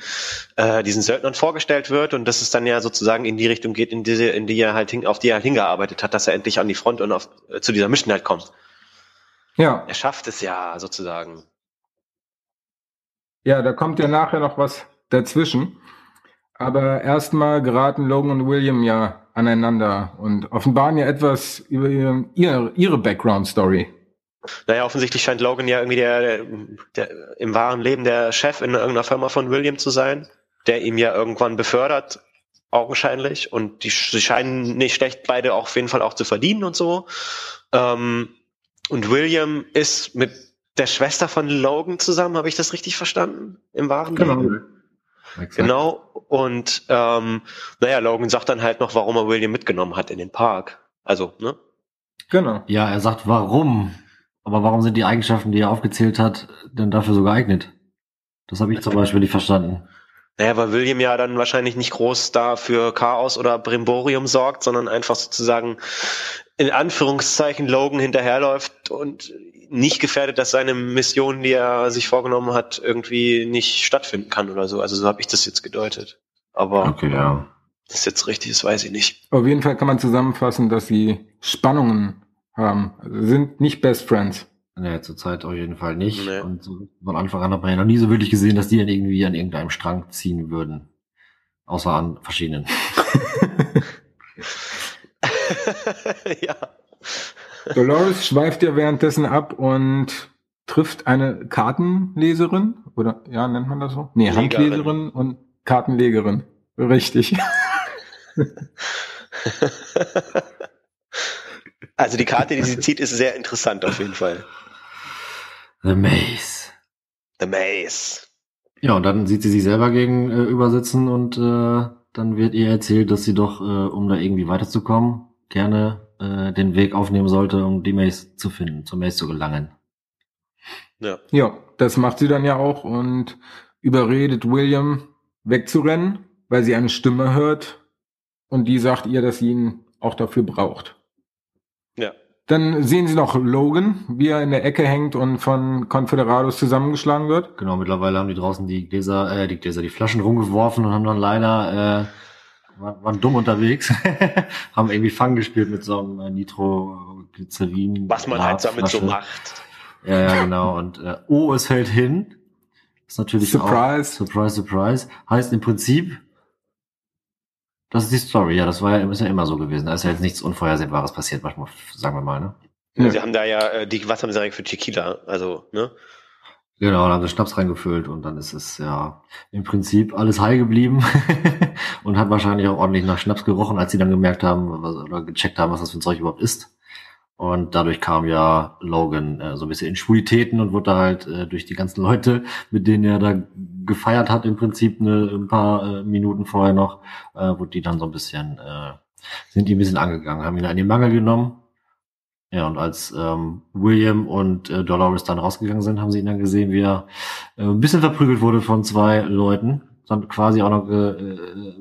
äh, diesen Söldnern vorgestellt wird und dass es dann ja sozusagen in die Richtung geht, in diese, in die er halt hin, auf die er hingearbeitet hat, dass er endlich an die Front und auf, äh, zu dieser Mission halt kommt. Ja, Er schafft es ja sozusagen. ja, da kommt ja nachher noch was dazwischen. Aber erstmal geraten Logan und William ja aneinander und offenbaren ja etwas über ihre, ihre, Background-Story. Naja, offensichtlich scheint Logan ja irgendwie der, der, der im wahren Leben der Chef in irgendeiner Firma von William zu sein, der ihm ja irgendwann befördert, augenscheinlich. Und die, sie scheinen nicht schlecht beide auch auf jeden Fall auch zu verdienen und so. Ähm, und William ist mit der Schwester von Logan zusammen, habe ich das richtig verstanden? Im wahren Genau. Leben? Exakt. Genau. Und ähm, naja, Logan sagt dann halt noch, warum er William mitgenommen hat in den Park. Also, ne? Genau. Ja, er sagt, warum? Aber warum sind die Eigenschaften, die er aufgezählt hat, denn dafür so geeignet? Das habe ich zum Beispiel nicht verstanden. Naja, weil William ja dann wahrscheinlich nicht groß da für Chaos oder Brimborium sorgt, sondern einfach sozusagen in Anführungszeichen Logan hinterherläuft und nicht gefährdet, dass seine Mission, die er sich vorgenommen hat, irgendwie nicht stattfinden kann oder so. Also so habe ich das jetzt gedeutet. Aber Okay, ja. das jetzt richtig ist, weiß ich nicht. Auf jeden Fall kann man zusammenfassen, dass sie Spannungen haben. Also sie sind nicht Best Friends. Nee, zurzeit auf jeden Fall nicht. Nee. Und so von Anfang an hat man ja noch nie so wirklich gesehen, dass die dann irgendwie an irgendeinem Strang ziehen würden. Außer an verschiedenen. ja. Dolores schweift ja währenddessen ab und trifft eine Kartenleserin oder ja, nennt man das so? Nee, Legerin. Handleserin und Kartenlegerin. Richtig. also die Karte, die sie zieht, ist sehr interessant auf jeden Fall. The Maze. The Maze. Ja, und dann sieht sie sich selber gegenüber sitzen und äh, dann wird ihr erzählt, dass sie doch, äh, um da irgendwie weiterzukommen, gerne äh, den Weg aufnehmen sollte, um die Maze zu finden, zur Maze zu gelangen. Ja. Ja, das macht sie dann ja auch und überredet William wegzurennen, weil sie eine Stimme hört und die sagt ihr, dass sie ihn auch dafür braucht. Ja. Dann sehen sie noch Logan, wie er in der Ecke hängt und von Confederados zusammengeschlagen wird. Genau, mittlerweile haben die draußen die Gläser, äh, die Gläser, die Flaschen rumgeworfen und haben dann leider, äh, waren, waren dumm unterwegs, haben irgendwie Fang gespielt mit so einem äh, Nitroglycerin. Was man halt damit so macht. Ja, ja, genau. Und äh, oh, es fällt hin. ist natürlich Surprise. Auch, surprise, surprise. Heißt im Prinzip, das ist die Story. Ja, das war ja, ist ja immer so gewesen. Da ist ja jetzt nichts Unvorhersehbares passiert, manchmal, sagen wir mal, ne? Ja. Sie haben da ja äh, die, was haben sie eigentlich für Tequila? Also, ne? Genau, dann haben sie Schnaps reingefüllt und dann ist es ja im Prinzip alles heil geblieben und hat wahrscheinlich auch ordentlich nach Schnaps gerochen, als sie dann gemerkt haben was, oder gecheckt haben, was das für ein Zeug überhaupt ist. Und dadurch kam ja Logan äh, so ein bisschen in Schwulitäten und wurde halt äh, durch die ganzen Leute, mit denen er da gefeiert hat, im Prinzip eine, ein paar äh, Minuten vorher noch, äh, wurde die dann so ein bisschen, äh, sind die ein bisschen angegangen, haben ihn an den Mangel genommen. Ja, und als ähm, William und äh, Dolores dann rausgegangen sind, haben sie ihn dann gesehen, wie er äh, ein bisschen verprügelt wurde von zwei Leuten. Dann quasi auch noch äh,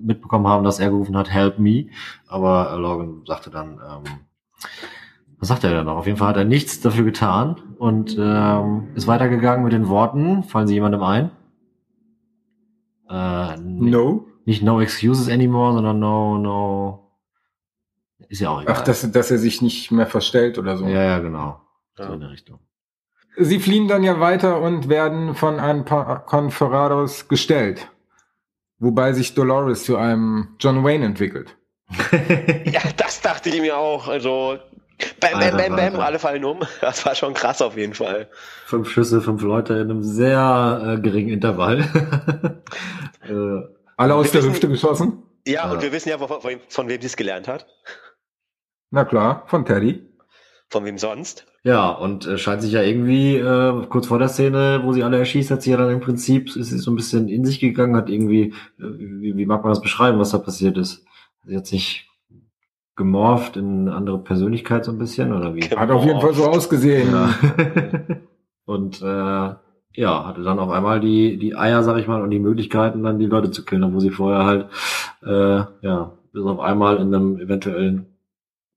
mitbekommen haben, dass er gerufen hat, help me. Aber äh, Logan sagte dann, ähm, was sagt er denn noch? Auf jeden Fall hat er nichts dafür getan und ähm, ist weitergegangen mit den Worten. Fallen sie jemandem ein? Äh, No. Nicht no excuses anymore, sondern no, no. Ist ja auch egal. Ach, dass, dass er sich nicht mehr verstellt oder so. ja, ja, genau. So Ja. in der Richtung. Sie fliehen dann ja weiter und werden von ein paar Confederados gestellt. Wobei sich Dolores zu einem John Wayne entwickelt. Ja, das dachte ich mir auch. Also, bam, bam, bam, bam, alle fallen um. Das war schon krass auf jeden Fall. fünf Schüsse, fünf Leute in einem sehr äh, geringen Intervall. äh, Alle aus Wir der wissen- Hüfte geschossen? Ja, Ja. und wir wissen ja, von, von, von wem sie es gelernt hat. Na klar, von Teddy. Von wem sonst. ja, und äh, scheint sich ja irgendwie äh, kurz vor der Szene, wo sie alle erschießt, hat sie ja dann im Prinzip, ist sie so ein bisschen in sich gegangen, hat irgendwie, äh, wie, wie mag man das beschreiben, was da passiert ist? Sie hat sich gemorpht in eine andere Persönlichkeit so ein bisschen, oder wie? Hat auf jeden Fall so ausgesehen. Ja. und äh, ja, hatte dann auf einmal die, die Eier, sag ich mal, und die Möglichkeiten, dann die Leute zu killen, obwohl sie vorher halt, äh, ja, bis auf einmal in einem eventuellen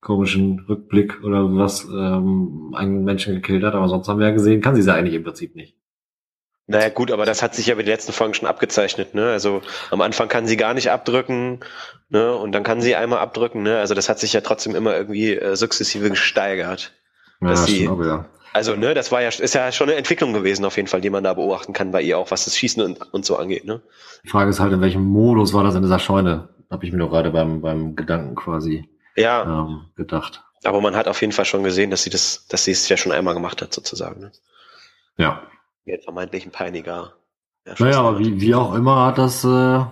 komischen Rückblick oder was ähm, einen Menschen gekillt hat, aber sonst haben wir ja gesehen, kann sie es ja eigentlich im Prinzip nicht. Naja, gut, aber das hat sich ja bei den letzten Folgen schon abgezeichnet, ne? Also am Anfang kann sie gar nicht abdrücken, ne? Und dann kann sie einmal abdrücken, ne? Also das hat sich ja trotzdem immer irgendwie äh, sukzessive gesteigert. Ja, Dass sie- auch wieder. Also, ne, das war ja, ist ja schon eine Entwicklung gewesen, auf jeden Fall, die man da beobachten kann bei ihr auch, was das Schießen und, und so angeht, ne? Die Frage ist halt, in welchem Modus war das in dieser Scheune? Habe ich mir nur gerade beim, beim Gedanken quasi Ja, ähm, gedacht. aber man hat auf jeden Fall schon gesehen, dass sie das, dass sie es ja schon einmal gemacht hat, sozusagen, ne? Ja. Den vermeintlichen Peiniger. Naja, aber wie, wie auch immer hat das äh,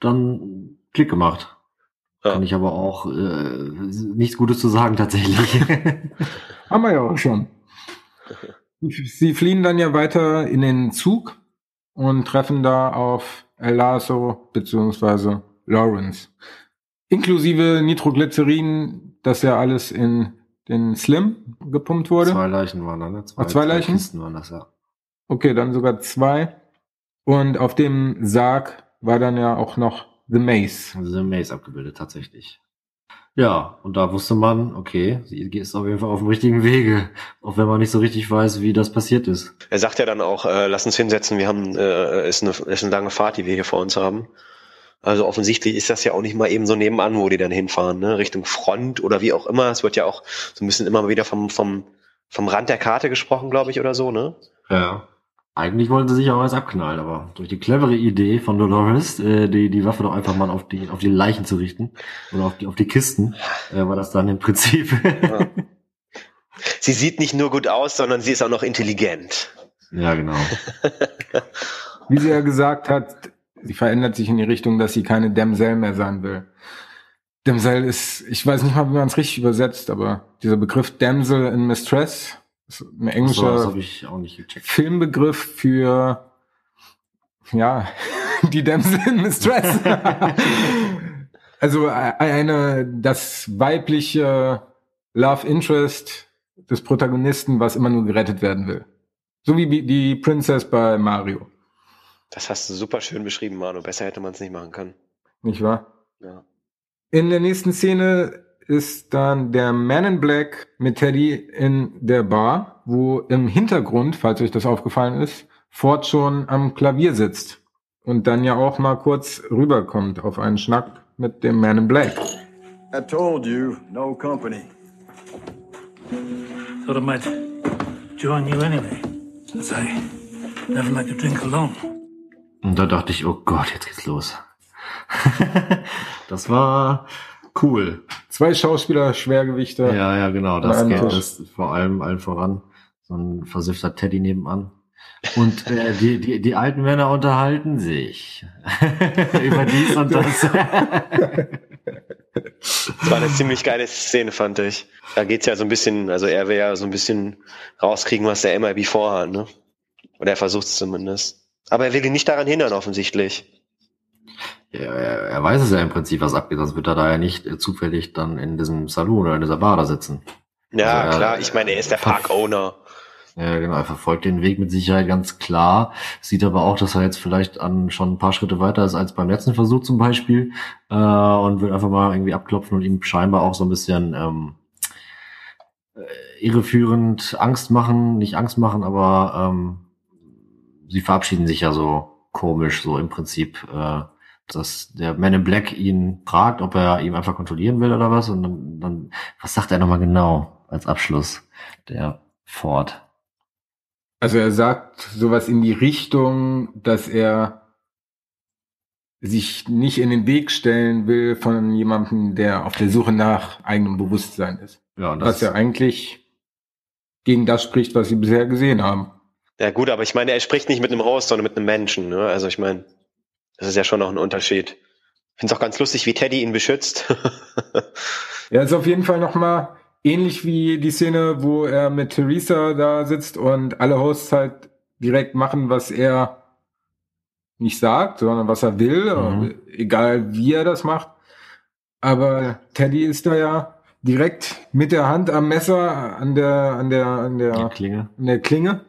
dann Klick gemacht. Ja. Kann ich aber auch äh, nichts Gutes zu sagen tatsächlich. Haben wir ja auch schon. Sie fliehen dann ja weiter in den Zug und treffen da auf El Lasso beziehungsweise Lawrence. Inklusive Nitroglycerin, das ja alles in den Slim gepumpt wurde. zwei Leichen waren da, ne? Ach, zwei Leichen? Kisten waren das, ja. Okay, dann sogar zwei. Und auf dem Sarg war dann ja auch noch The Maze. Also The Maze abgebildet, tatsächlich. Ja, und da wusste man, okay, sie ist auf jeden Fall auf dem richtigen Wege, auch wenn man nicht so richtig weiß, wie das passiert ist. Er sagt ja dann auch, äh, lass uns hinsetzen, wir haben, äh, ist, eine, ist eine lange Fahrt, die wir hier vor uns haben. Also offensichtlich ist das ja auch nicht mal eben so nebenan, wo die dann hinfahren, ne? Richtung Front oder wie auch immer. Es wird ja auch so ein bisschen immer mal wieder vom, vom, vom Rand der Karte gesprochen, glaube ich, oder so, ne? Ja. Eigentlich wollten sie sich auch erst abknallen, aber durch die clevere Idee von Dolores, äh, die, die Waffe doch einfach mal auf die, auf die Leichen zu richten oder auf die, auf die Kisten, äh, war das dann im Prinzip. Ja. Sie sieht nicht nur gut aus, sondern sie ist auch noch intelligent. Ja, genau. Wie sie ja gesagt hat, sie verändert sich in die Richtung, dass sie keine Damsel mehr sein will. Damsel ist, ich weiß nicht mal, wie man es richtig übersetzt, aber dieser Begriff Damsel in Mistress ist ein So, englischer gecheckt. Filmbegriff für ja die Damsel in Mistress. also e- eine das weibliche Love Interest des Protagonisten, was immer nur gerettet werden will. So wie die Princess bei Mario, Das hast du super schön beschrieben, Manu. Besser hätte man es nicht machen können. nicht wahr? Ja. In der nächsten Szene ist dann der Man in Black mit Teddy in der Bar, wo im Hintergrund, falls euch das aufgefallen ist, Ford schon am Klavier sitzt und dann ja auch mal kurz rüberkommt auf einen Schnack mit dem Man in Black. I told you, no company. Thought I might join you anyway, as I never like to drink alone. Und da dachte ich, oh Gott, jetzt geht's los. das war cool. Zwei Schauspieler, Schwergewichte. Ja, ja, genau. Das geht das vor allem allen voran. So ein versiffter Teddy nebenan. Und äh, die, die, die alten Männer unterhalten sich über dies und das. Das war eine ziemlich geile Szene, fand ich. Da geht's ja so ein bisschen, also er will ja so ein bisschen rauskriegen, was der MIB vorhat, ne? Oder er versucht es zumindest. Aber er will ihn nicht daran hindern, offensichtlich. Ja, er, er weiß es ja im Prinzip, was abgeht, sonst wird er da ja nicht äh, zufällig dann in diesem Saloon oder in dieser Bar da sitzen. Ja, Also er- klar, ich meine, er ist der Park-Owner. Ja, genau, er verfolgt den Weg mit Sicherheit ganz klar, sieht aber auch, dass er jetzt vielleicht an schon ein paar Schritte weiter ist als beim letzten Versuch zum Beispiel äh, und will einfach mal irgendwie abklopfen und ihm scheinbar auch so ein bisschen ähm, äh, irreführend Angst machen, nicht Angst machen, aber ähm, sie verabschieden sich ja so komisch, so im Prinzip, äh, dass der Man in Black ihn fragt, ob er ihn einfach kontrollieren will oder was und dann, dann was sagt er nochmal genau als Abschluss, der Ford? Also er sagt sowas in die Richtung, dass er sich nicht in den Weg stellen will von jemandem, der auf der Suche nach eigenem Bewusstsein ist. Ja, und Was das, ja eigentlich gegen das spricht, was sie bisher gesehen haben. Ja gut, aber ich meine, er spricht nicht mit einem Host, sondern mit einem Menschen. Ne? Also ich meine, das ist ja schon noch ein Unterschied. Ich finde es auch ganz lustig, wie Teddy ihn beschützt. Ja, ist auf jeden Fall nochmal ähnlich wie die Szene, wo er mit Theresa da sitzt und alle Hosts halt direkt machen, was er nicht sagt, sondern was er will, Mhm. egal wie er das macht. Aber Teddy ist da ja direkt mit der Hand am Messer an der, an der, an der, Klinge. an der Klinge.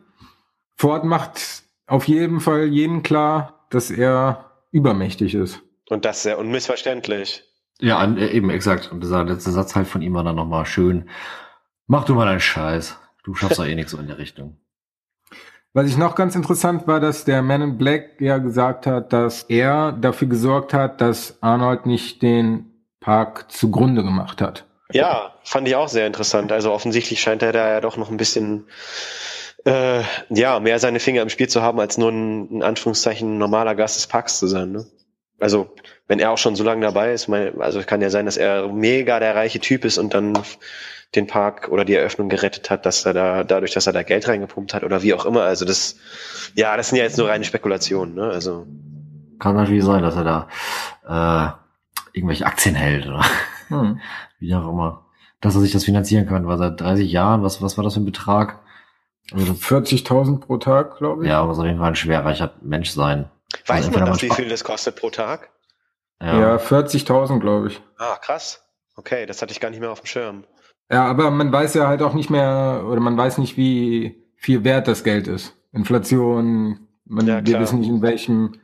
Ford macht auf jeden Fall jedem klar, dass er übermächtig ist. Und das sehr unmissverständlich. Ja, äh, eben, exakt. Und dieser letzte Satz halt von ihm war dann nochmal schön. Mach du mal deinen Scheiß. Du schaffst doch eh nichts so in der Richtung. Was ich noch ganz interessant war, dass der Man in Black ja gesagt hat, dass er dafür gesorgt hat, dass Arnold nicht den Park zugrunde gemacht hat. Ja, fand ich auch sehr interessant. Also offensichtlich scheint er da ja doch noch ein bisschen äh, ja, mehr seine Finger im Spiel zu haben, als nur ein, in Anführungszeichen, normaler Gast des Parks zu sein. Ne? Also, wenn er auch schon so lange dabei ist, mein, also kann ja sein, dass er mega der reiche Typ ist und dann den Park oder die Eröffnung gerettet hat, dass er da, dadurch, dass er da Geld reingepumpt hat oder wie auch immer. Also das, ja, das sind ja jetzt nur reine Spekulationen, ne? Also, Kann natürlich sein, dass er da äh, irgendwelche Aktien hält oder Hm. wie auch immer. Dass er sich das finanzieren kann, war seit 30 Jahren, was, was war das für ein Betrag? Also das, 40.000 pro Tag, glaube ich. ja, muss auf jeden Fall ein schwerreicher Mensch sein. weiß Also man das, wie viel das kostet pro Tag? Ja, Ja, 40.000, glaube ich. Ah, krass. Okay, das hatte ich gar nicht mehr auf dem Schirm. Ja, aber man weiß ja halt auch nicht mehr, oder man weiß nicht, wie viel wert das Geld ist. Inflation, man, Ja, wir wissen nicht, in welchem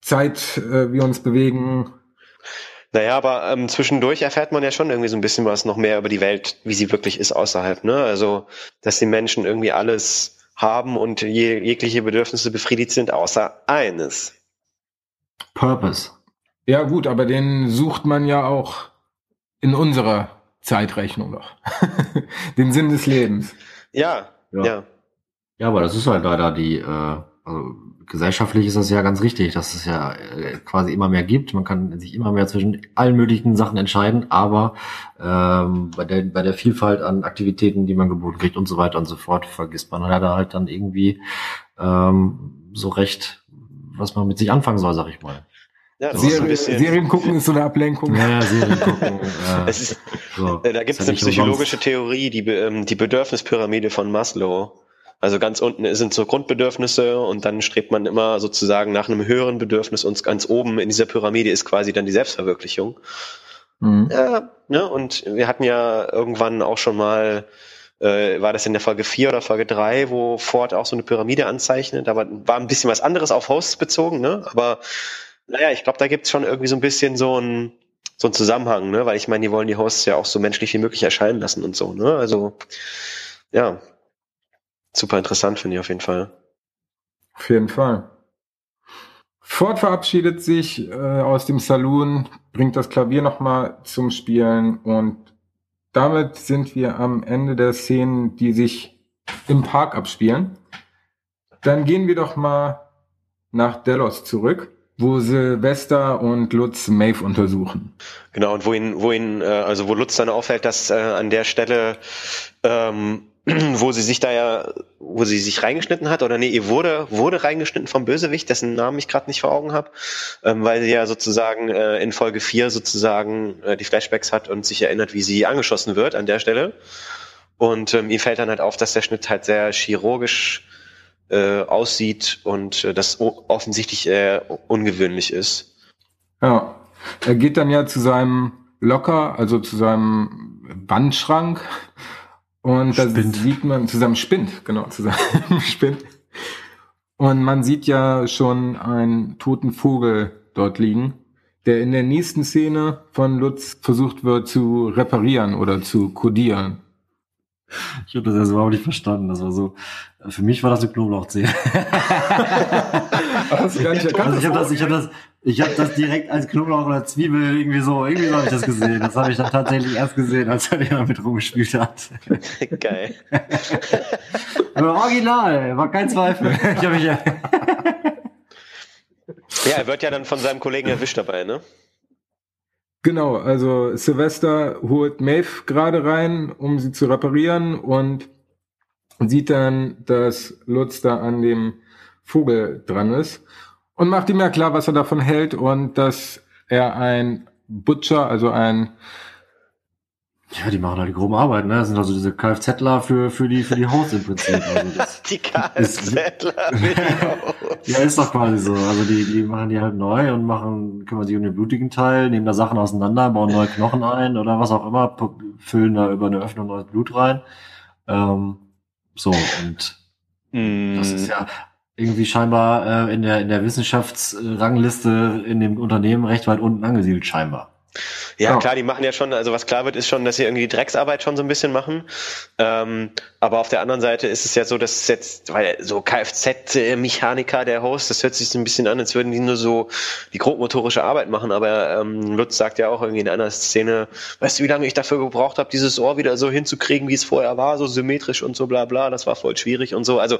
Zeit äh, wir uns bewegen. Naja, aber ähm, zwischendurch erfährt man ja schon irgendwie so ein bisschen was noch mehr über die Welt, wie sie wirklich ist außerhalb. Ne? Also, dass die Menschen irgendwie alles haben und je, jegliche Bedürfnisse befriedigt sind, außer eines. Purpose. Ja, gut, aber den sucht man ja auch in unserer Zeitrechnung noch. den Sinn des Lebens. Ja, Ja. ja. Ja, aber das ist halt leider die, äh, also gesellschaftlich ist das ja ganz richtig, dass es ja äh, quasi immer mehr gibt. Man kann sich immer mehr zwischen allen möglichen Sachen entscheiden, aber ähm, bei, der, bei der Vielfalt an Aktivitäten, die man geboten kriegt und so weiter und so fort, vergisst man halt, halt dann irgendwie ähm, so recht, was man mit sich anfangen soll, sag ich mal. Ja, das ist Serie, Serien gucken ist so eine Ablenkung. Ja, ja Serien gucken. Äh, es ist, so. äh, da gibt es eine psychologische umsonst. Theorie, die, ähm, die Bedürfnispyramide von Maslow. Also ganz unten sind so Grundbedürfnisse und dann strebt man immer sozusagen nach einem höheren Bedürfnis und ganz oben in dieser Pyramide ist quasi dann die Selbstverwirklichung. Mhm. Ja, ne? Und wir hatten ja irgendwann auch schon mal, äh, war das in der Folge 4 oder Folge 3, wo Ford auch so eine Pyramide anzeichnet, aber war ein bisschen was anderes auf Hosts bezogen, ne? Aber naja, ich glaube, da gibt's schon irgendwie so ein bisschen so ein so ein Zusammenhang, ne? Weil ich meine, die wollen die Hosts ja auch so menschlich wie möglich erscheinen lassen und so, ne? Also ja, super interessant, finde ich auf jeden Fall. Auf jeden Fall. Ford verabschiedet sich äh, aus dem Saloon, bringt das Klavier nochmal zum Spielen und damit sind wir am Ende der Szenen, die sich im Park abspielen. Dann gehen wir doch mal nach Delos zurück, wo Sylvester und Lutz Maeve untersuchen. Genau, und wo ihn, wo ihn, äh, also wo Lutz dann auffällt, dass äh, an der Stelle ähm, wo sie sich da ja, wo sie sich reingeschnitten hat, oder nee, ihr wurde, wurde reingeschnitten vom Bösewicht, dessen Namen ich gerade nicht vor Augen habe, ähm, weil sie ja sozusagen äh, in Folge 4 sozusagen äh, die Flashbacks hat und sich erinnert, wie sie angeschossen wird an der Stelle. Und ähm, ihm fällt dann halt auf, dass der Schnitt halt sehr chirurgisch äh, aussieht und äh, das offensichtlich äh, ungewöhnlich ist. Ja, er geht dann ja zu seinem Locker, also zu seinem Wandschrank und da sieht man zusammen spinnt, genau, zusammen spinnt. Und man sieht ja schon einen toten Vogel dort liegen, der in der nächsten Szene von Lutz versucht wird zu reparieren oder zu kodieren. Ich habe das erst überhaupt nicht verstanden. Das war so, für mich war das eine Knoblauchzehe. Hast du gar nicht erkannt? Also ich habe das, ich habe das, ich habe das direkt als Knoblauch oder Zwiebel irgendwie so, irgendwie so habe ich das gesehen. Das habe ich dann tatsächlich erst gesehen, als er damit rumgespielt hat. Geil. Aber original, war kein Zweifel. Ich mich ja, ja, er wird ja dann von seinem Kollegen erwischt dabei, ne? Genau, also Sylvester holt Maeve gerade rein, um sie zu reparieren und sieht dann, dass Lutz da an dem Vogel dran ist und macht ihm ja klar, was er davon hält und dass er ein Butcher, also ein ja, die machen halt die groben Arbeit, ne? Das sind also diese Kfzler für, für die, für die Hosts im Prinzip. Also die Kfzler Ja, ist doch quasi so. Also die, die machen die halt neu und machen, kümmern sich um den blutigen Teil, nehmen da Sachen auseinander, bauen neue Knochen ein oder was auch immer, füllen da über eine Öffnung neues Blut rein. Ähm, so, und mm. das ist ja irgendwie scheinbar äh, in der, in der Wissenschaftsrangliste in dem Unternehmen recht weit unten angesiedelt, scheinbar. Ja, klar, die machen ja schon, also was klar wird, ist schon, dass sie irgendwie die Drecksarbeit schon so ein bisschen machen. Ähm, aber auf der anderen Seite ist es ja so, dass es jetzt, weil so Kfz-Mechaniker, der Host, das hört sich so ein bisschen an, als würden die nur so die grobmotorische Arbeit machen. Aber ähm, Lutz sagt ja auch irgendwie in einer Szene, weißt du, wie lange ich dafür gebraucht habe, dieses Ohr wieder so hinzukriegen, wie es vorher war, so symmetrisch und so bla bla, das war voll schwierig und so. Also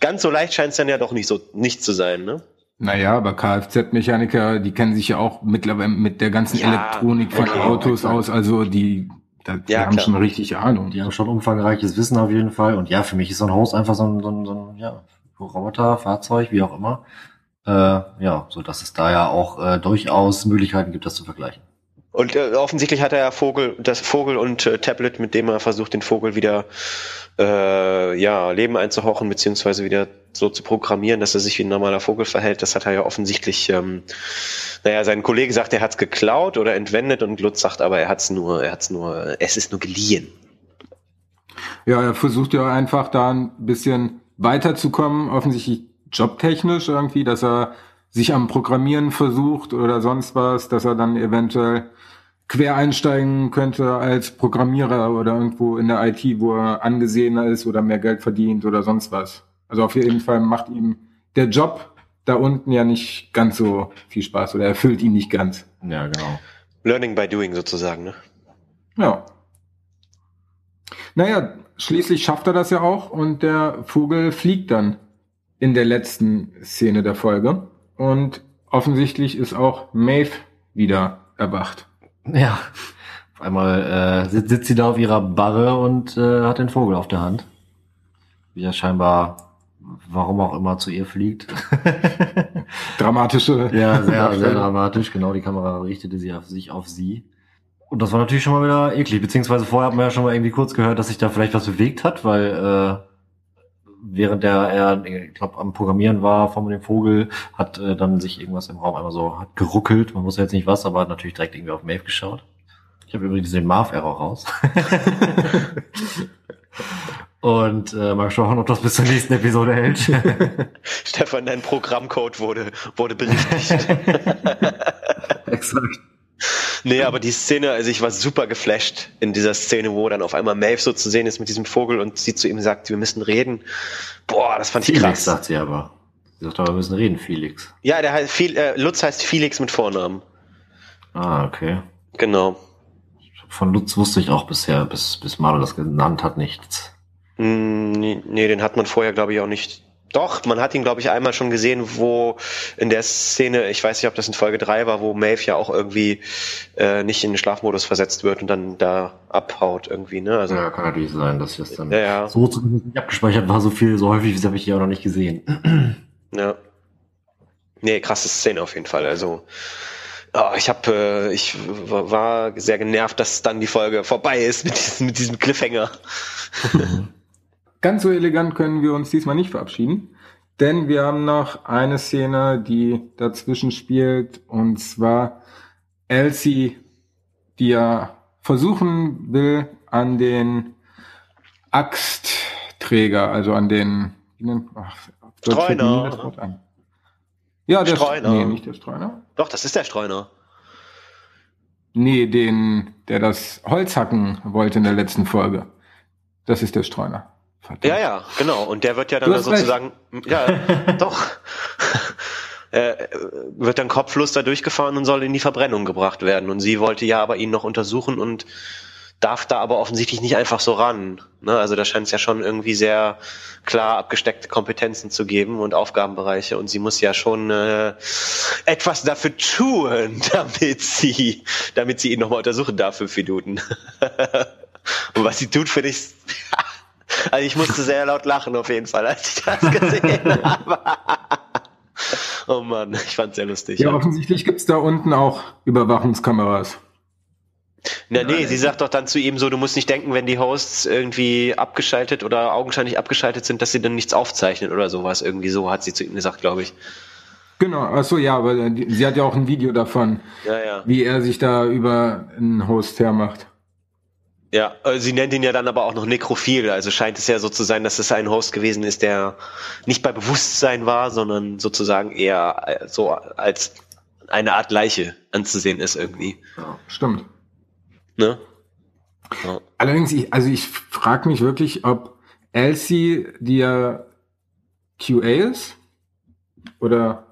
ganz so leicht scheint es dann ja doch nicht so nicht zu sein, ne? Naja, aber Kfz-Mechaniker, die kennen sich ja auch mittlerweile mit der ganzen ja, Elektronik von okay, Autos okay. aus, also die, da, die ja, haben klar. schon richtig Ahnung. Die haben schon umfangreiches Wissen auf jeden Fall. Und ja, für mich ist so ein Haus einfach so ein, so ein, so ein ja, Roboter, Fahrzeug, wie auch immer. Äh, ja, so dass es da ja auch äh, durchaus Möglichkeiten gibt, das zu vergleichen. Und äh, offensichtlich hat er ja Vogel, das Vogel und äh, Tablet, mit dem er versucht, den Vogel wieder äh, ja, Leben einzuhauchen, beziehungsweise wieder so zu programmieren, dass er sich wie ein normaler Vogel verhält. Das hat er ja offensichtlich, ähm, naja, sein Kollege sagt, er hat's geklaut oder entwendet und Lutz sagt aber, er hat's nur, er hat's nur, es ist nur geliehen. Ja, er versucht ja einfach da ein bisschen weiterzukommen, offensichtlich jobtechnisch irgendwie, dass er sich am Programmieren versucht oder sonst was, dass er dann eventuell quer einsteigen könnte als Programmierer oder irgendwo in der IT, wo er angesehener ist oder mehr Geld verdient oder sonst was. Also auf jeden Fall macht ihm der Job da unten ja nicht ganz so viel Spaß oder erfüllt ihn nicht ganz. Ja, genau. Learning by doing sozusagen, ne? Ja. Naja, schließlich schafft er das ja auch und der Vogel fliegt dann in der letzten Szene der Folge. Und offensichtlich ist auch Maeve wieder erwacht. Ja. Auf einmal äh, sitzt, sitzt sie da auf ihrer Barre und äh, hat den Vogel auf der Hand. Wie er scheinbar, warum auch immer, zu ihr fliegt. Dramatische. ja, sehr, sehr dramatisch. Genau, die Kamera richtete sie auf sich auf sie. Und das war natürlich schon mal wieder eklig. Beziehungsweise vorher hat man ja schon mal irgendwie kurz gehört, dass sich da vielleicht was bewegt hat, weil äh, während der er, ich glaube, am Programmieren war von dem Vogel, hat äh, dann sich irgendwas im Raum einmal so hat geruckelt. Man wusste jetzt nicht was, aber hat natürlich direkt irgendwie auf Maeve geschaut. Ich habe übrigens den Marv-Error raus. Und äh, mal schauen, ob das bis zur nächsten Episode hält. Stefan, dein Programmcode wurde, wurde berichtigt. Exakt. Nee, aber die Szene, also ich war super geflasht in dieser Szene, wo dann auf einmal Maeve so zu sehen ist mit diesem Vogel und sie zu ihm sagt, wir müssen reden. Boah, das fand ich Felix krass. sagt sie aber. Sie sagt aber, wir müssen reden, Felix. Ja, der heißt, äh, Lutz heißt Felix mit Vornamen. Ah, okay. Genau. Von Lutz wusste ich auch bisher, bis, bis Maro das genannt hat, nichts. Mm, nee, den hat man vorher, glaube ich, auch nicht. Doch, man hat ihn, glaube ich, einmal schon gesehen, wo in der Szene, ich weiß nicht, ob das in Folge 3 war, wo Maeve ja auch irgendwie äh, nicht in den Schlafmodus versetzt wird und dann da abhaut irgendwie, ne? Also, Ja, kann natürlich sein, dass das dann ja, ja. so nicht abgespeichert war, so viel, so häufig, das habe ich hier auch noch nicht gesehen. Ja. Nee, krasse Szene auf jeden Fall. Also oh, ich habe, äh, ich war sehr genervt, dass dann die Folge vorbei ist mit diesem, mit diesem Cliffhanger. Ganz so elegant können wir uns diesmal nicht verabschieden, denn wir haben noch eine Szene, die dazwischen spielt, und zwar Elsie, die ja versuchen will, an den Axtträger, also an den, ach, Streuner. ein. Ja, der Streuner. Nee, nicht der Streuner. Doch, das ist der Streuner. Nee, den, der das Holz hacken wollte in der letzten Folge. Das ist der Streuner. Verdammt. Ja, ja, genau. Und der wird ja dann sozusagen, ja, doch, äh, wird dann kopflos da durchgefahren und soll in die Verbrennung gebracht werden. Und sie wollte ja aber ihn noch untersuchen und darf da aber offensichtlich nicht einfach so ran. Ne? Also da scheint es ja schon irgendwie sehr klar abgesteckte Kompetenzen zu geben und Aufgabenbereiche. Und sie muss ja schon äh, etwas dafür tun, damit sie, damit sie ihn nochmal untersuchen darf für Minuten. und was sie tut, finde ich. Also ich musste sehr laut lachen auf jeden Fall, als ich das gesehen habe. Oh Mann, ich fand's sehr lustig. Ja, Ja, offensichtlich gibt's da unten auch Überwachungskameras. Na, nee, sie sagt doch dann zu ihm so, du musst nicht denken, wenn die Hosts irgendwie abgeschaltet oder augenscheinlich abgeschaltet sind, dass sie dann nichts aufzeichnen oder sowas. Irgendwie so hat sie zu ihm gesagt, glaube ich. Genau, ach so, ja, aber sie hat ja auch ein Video davon, Ja, ja. wie er sich da über einen Host hermacht. Ja, äh, sie nennt ihn ja dann aber auch noch nekrophil. Also scheint es ja so zu sein, dass es ein Host gewesen ist, der nicht bei Bewusstsein war, sondern sozusagen eher äh, so als eine Art Leiche anzusehen ist irgendwie. Ja. Stimmt. Ne? Ja. Allerdings, ich, also ich frage mich wirklich, ob Elsie, die ja QA ist, oder,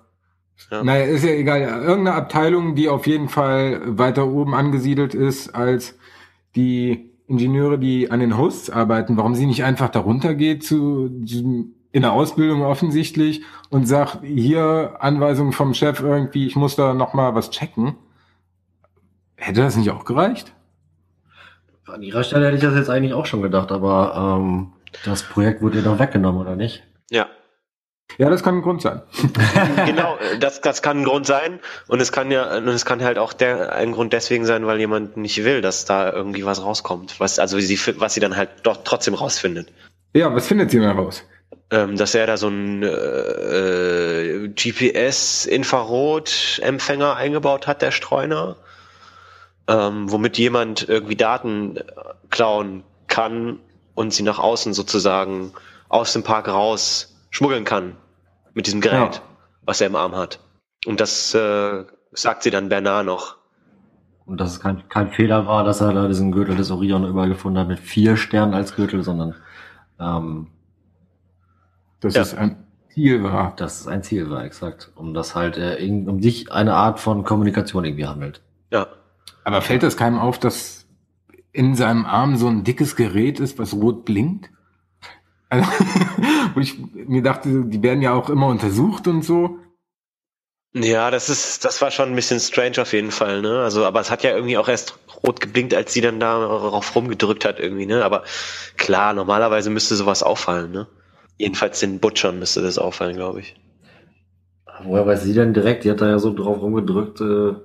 Ja. naja, ist ja egal, irgendeine Abteilung, die auf jeden Fall weiter oben angesiedelt ist als die Ingenieure, die an den Hosts arbeiten, warum sie nicht einfach darunter geht zu, diesem- in der Ausbildung offensichtlich und sagt, hier Anweisung vom Chef irgendwie, ich muss da noch mal was checken. Hätte das nicht auch gereicht? An ihrer Stelle hätte ich das jetzt eigentlich auch schon gedacht, aber ähm, das Projekt wurde ihr doch weggenommen, oder nicht? ja. Ja, das kann ein Grund sein. genau, das, das kann ein Grund sein und es kann ja, und es kann halt auch der, ein Grund deswegen sein, weil jemand nicht will, dass da irgendwie was rauskommt, was, also sie, was sie dann halt doch trotzdem rausfindet. Ja, was findet sie denn raus? Ähm, dass er da so einen äh, GPS-Infrarot-Empfänger eingebaut hat, der Streuner, ähm, womit jemand irgendwie Daten klauen kann und sie nach außen sozusagen aus dem Park raus schmuggeln kann mit diesem Gerät, Ja. was er im Arm hat. Und das äh, sagt sie dann Bernard noch. Und dass es kein, kein Fehler war, dass er da diesen Gürtel des Orion überall gefunden hat mit vier Sternen als Gürtel, sondern ähm, Das Ja. ist ein Ziel war. dass es ein Ziel war, exakt. Um das halt äh, irgend- um sich eine Art von Kommunikation irgendwie handelt. Ja. Aber fällt das keinem auf, dass in seinem Arm so ein dickes Gerät ist, was rot blinkt? Also, wo ich mir dachte, die werden ja auch immer untersucht und so. Ja, das ist, das war schon ein bisschen strange auf jeden Fall, ne? Also, aber es hat ja irgendwie auch erst rot geblinkt, als sie dann da darauf rumgedrückt hat irgendwie, ne? Aber klar, normalerweise müsste sowas auffallen, ne? Jedenfalls den Butchern müsste das auffallen, glaube ich. Woher weiß sie denn direkt? Die hat da ja so drauf rumgedrückt, äh,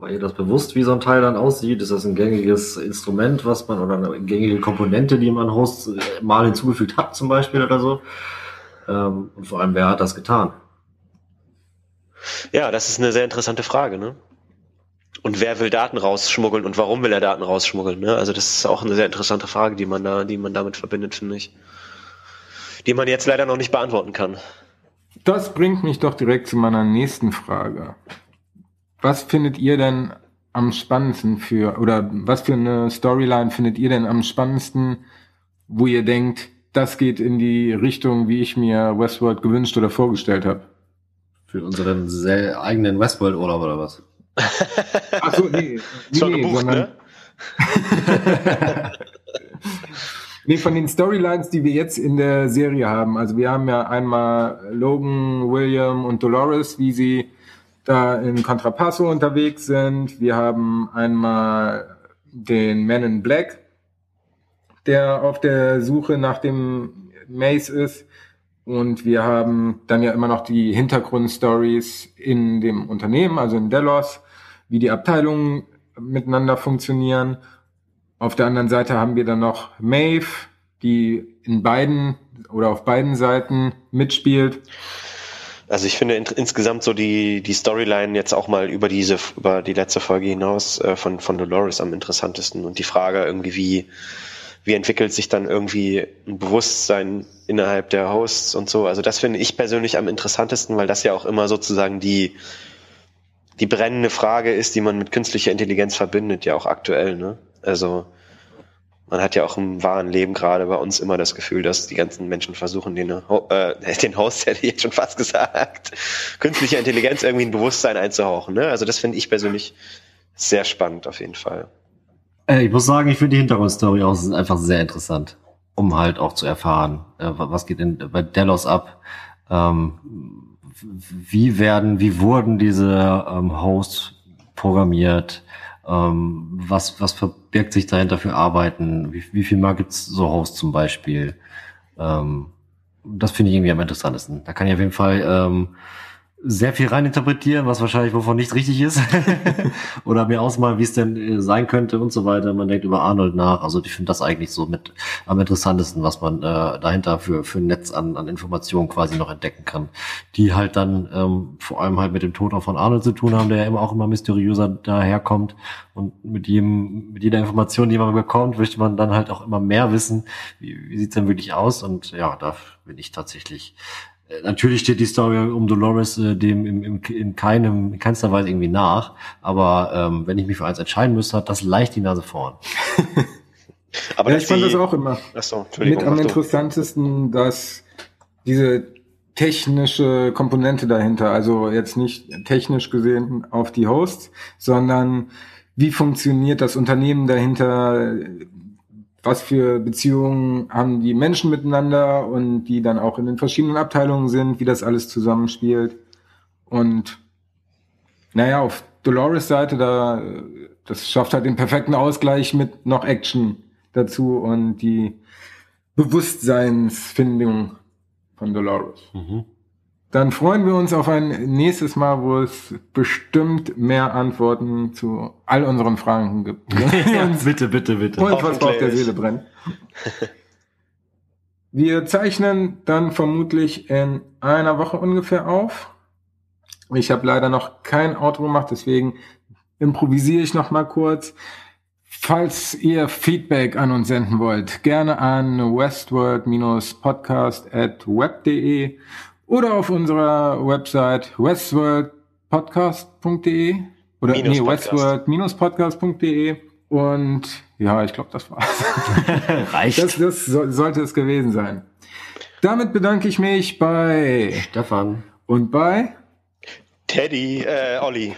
war ihr das bewusst, wie so ein Teil dann aussieht? Ist das ein gängiges Instrument, was man, oder eine gängige Komponente, die man Host äh, mal hinzugefügt hat, zum Beispiel oder so? Ähm, und vor allem, wer hat das getan? Ja, das ist eine sehr interessante Frage, ne? Und wer will Daten rausschmuggeln und warum will er Daten rausschmuggeln? Ne? Also das ist auch eine sehr interessante Frage, die man da, die man damit verbindet, finde ich. Die man jetzt leider noch nicht beantworten kann. Das bringt mich doch direkt zu meiner nächsten Frage. Was findet ihr denn am spannendsten für, oder was für eine Storyline findet ihr denn am spannendsten, wo ihr denkt, das geht in die Richtung, wie ich mir Westworld gewünscht oder vorgestellt habe? Für unseren sehr eigenen Westworld-Urlaub oder was? Ach so, nee, nee, Schon nee, gebucht, sondern, ne? nee, von den Storylines, die wir jetzt in der Serie haben. Also wir haben ja einmal Logan, William und Dolores, wie sie da in Contrapasso unterwegs sind. Wir haben einmal den Man in Black, der auf der Suche nach dem Mace ist. Und wir haben dann ja immer noch die Hintergrundstories in dem Unternehmen, also in Delos, wie die Abteilungen miteinander funktionieren. Auf der anderen Seite haben wir dann noch Maeve, die in beiden oder auf beiden Seiten mitspielt. Also ich finde in, insgesamt so die, die Storyline jetzt auch mal über diese, über die letzte Folge hinaus äh, von, von Dolores am interessantesten und die Frage irgendwie, wie, wie entwickelt sich dann irgendwie ein Bewusstsein innerhalb der Hosts und so. Also das finde ich persönlich am interessantesten, weil das ja auch immer sozusagen die, die brennende Frage ist, die man mit künstlicher Intelligenz verbindet, ja auch aktuell, ne? Also man hat ja auch im wahren Leben gerade bei uns immer das Gefühl, dass die ganzen Menschen versuchen, den, äh, den Host hätte ich jetzt schon fast gesagt, künstlicher Intelligenz irgendwie ein Bewusstsein einzuhauchen. Ne? Also das finde ich persönlich sehr spannend auf jeden Fall. Äh, ich muss sagen, ich finde die Hintergrundstory auch einfach sehr interessant, um halt auch zu erfahren, äh, was geht denn bei Delos ab. Ähm, wie werden, wie wurden diese ähm, Hosts programmiert? Ähm, was, was verbirgt sich dahinter für Arbeiten? Wie, wie viel Mal gibt's so Hosts zum Beispiel? Ähm, das finde ich irgendwie am interessantesten. Da kann ich auf jeden Fall ähm, sehr viel reininterpretieren, was wahrscheinlich wovon nicht richtig ist. Oder mir ausmalen, wie es denn äh, sein könnte und so weiter. Man denkt über Arnold nach. Also ich finde das eigentlich so mit am interessantesten, was man äh, dahinter für, für ein Netz an, an Informationen quasi noch entdecken kann. Die halt dann ähm, vor allem halt mit dem Tod auch von Arnold zu tun haben, der ja immer auch immer mysteriöser daherkommt. Und mit jedem, mit jeder Information, die man bekommt, möchte man dann halt auch immer mehr wissen. Wie, wie sieht's denn wirklich aus? Und ja, da bin ich tatsächlich Natürlich steht die Story um Dolores äh, dem im, im, in keinem, in keinster Weise irgendwie nach. Aber ähm, wenn ich mich für eins entscheiden müsste, hat das leicht die Nase vorn. Aber ja, ich fand die- das auch immer Ach so, Entschuldigung, mit am interessantesten, dass diese technische Komponente dahinter, also jetzt nicht technisch gesehen auf die Hosts, sondern wie funktioniert das Unternehmen dahinter, was für Beziehungen haben die Menschen miteinander und die dann auch in den verschiedenen Abteilungen sind, wie das alles zusammenspielt. Und naja, auf Dolores Seite, da, das schafft halt den perfekten Ausgleich mit noch Action dazu und die Bewusstseinsfindung von Dolores. Dann freuen wir uns auf ein nächstes Mal, wo es bestimmt mehr Antworten zu all unseren Fragen gibt. ja, bitte, bitte, bitte. Und was auf der. Seele brennt. Wir zeichnen dann vermutlich in einer Woche ungefähr auf. Ich habe leider noch kein Outro gemacht, deswegen improvisiere ich noch mal kurz. Falls ihr Feedback an uns senden wollt, gerne an westworld-podcast@web.de oder auf unserer Website westworldpodcast.de oder Minus nee, Podcast. westworld-podcast.de und ja, ich glaube, das war's. Reicht. Das, das so, sollte es gewesen sein. Damit bedanke ich mich bei Stefan. und bei. Teddy, äh, Olli.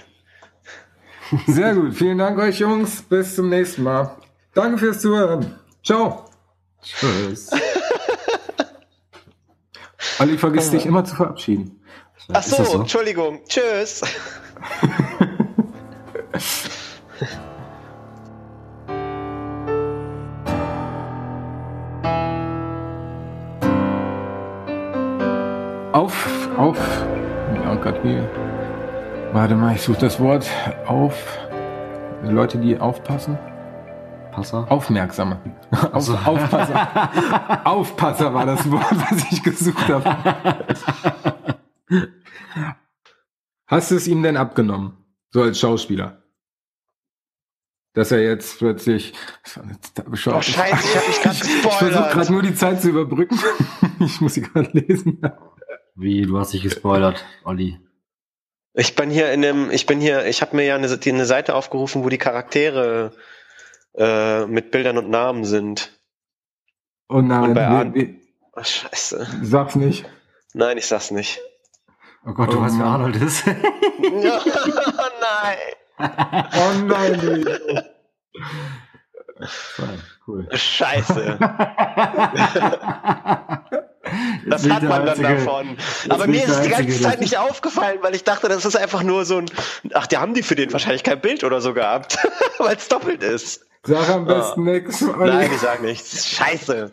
Sehr gut. Vielen Dank euch Jungs. Bis zum nächsten Mal. Danke fürs Zuhören. Ciao. Tschüss. Olli vergisst dich immer zu verabschieden. Ach das so, Entschuldigung. Tschüss. Auf, auf, oh Gott, wie, warte mal, ich suche das Wort, auf, Leute, die aufpassen, Passer? aufmerksame, auf, so. Aufpasser, Aufpasser war das Wort, was ich gesucht habe. Hast du es ihm denn abgenommen, so als Schauspieler? Dass er jetzt plötzlich, Oh, scheiße, ich hab mich gerade ich versuche gespoilert. gerade nur die Zeit zu überbrücken. Ich muss sie gerade lesen. Wie, du hast dich gespoilert, Olli. Ich bin hier in einem, ich bin hier, ich habe mir ja eine, eine Seite aufgerufen, wo die Charaktere äh, mit Bildern und Namen sind. Oh nein, Und bei nee, Arn- nee, Oh, scheiße. sag's nicht. Nein, ich sag's nicht. Oh Gott, du Oh weißt, wer. Arnold ist. Nein. Oh nein, nee. cool. Scheiße. Das hat man dann Einzige. davon. Aber mir ist es die ganze Zeit nicht aufgefallen, weil ich dachte, das ist einfach nur so ein. Ach, die haben die für den wahrscheinlich kein Bild oder so gehabt, weil es doppelt ist. Sag am besten nix. Olli. Nein, ich sag nichts. Scheiße.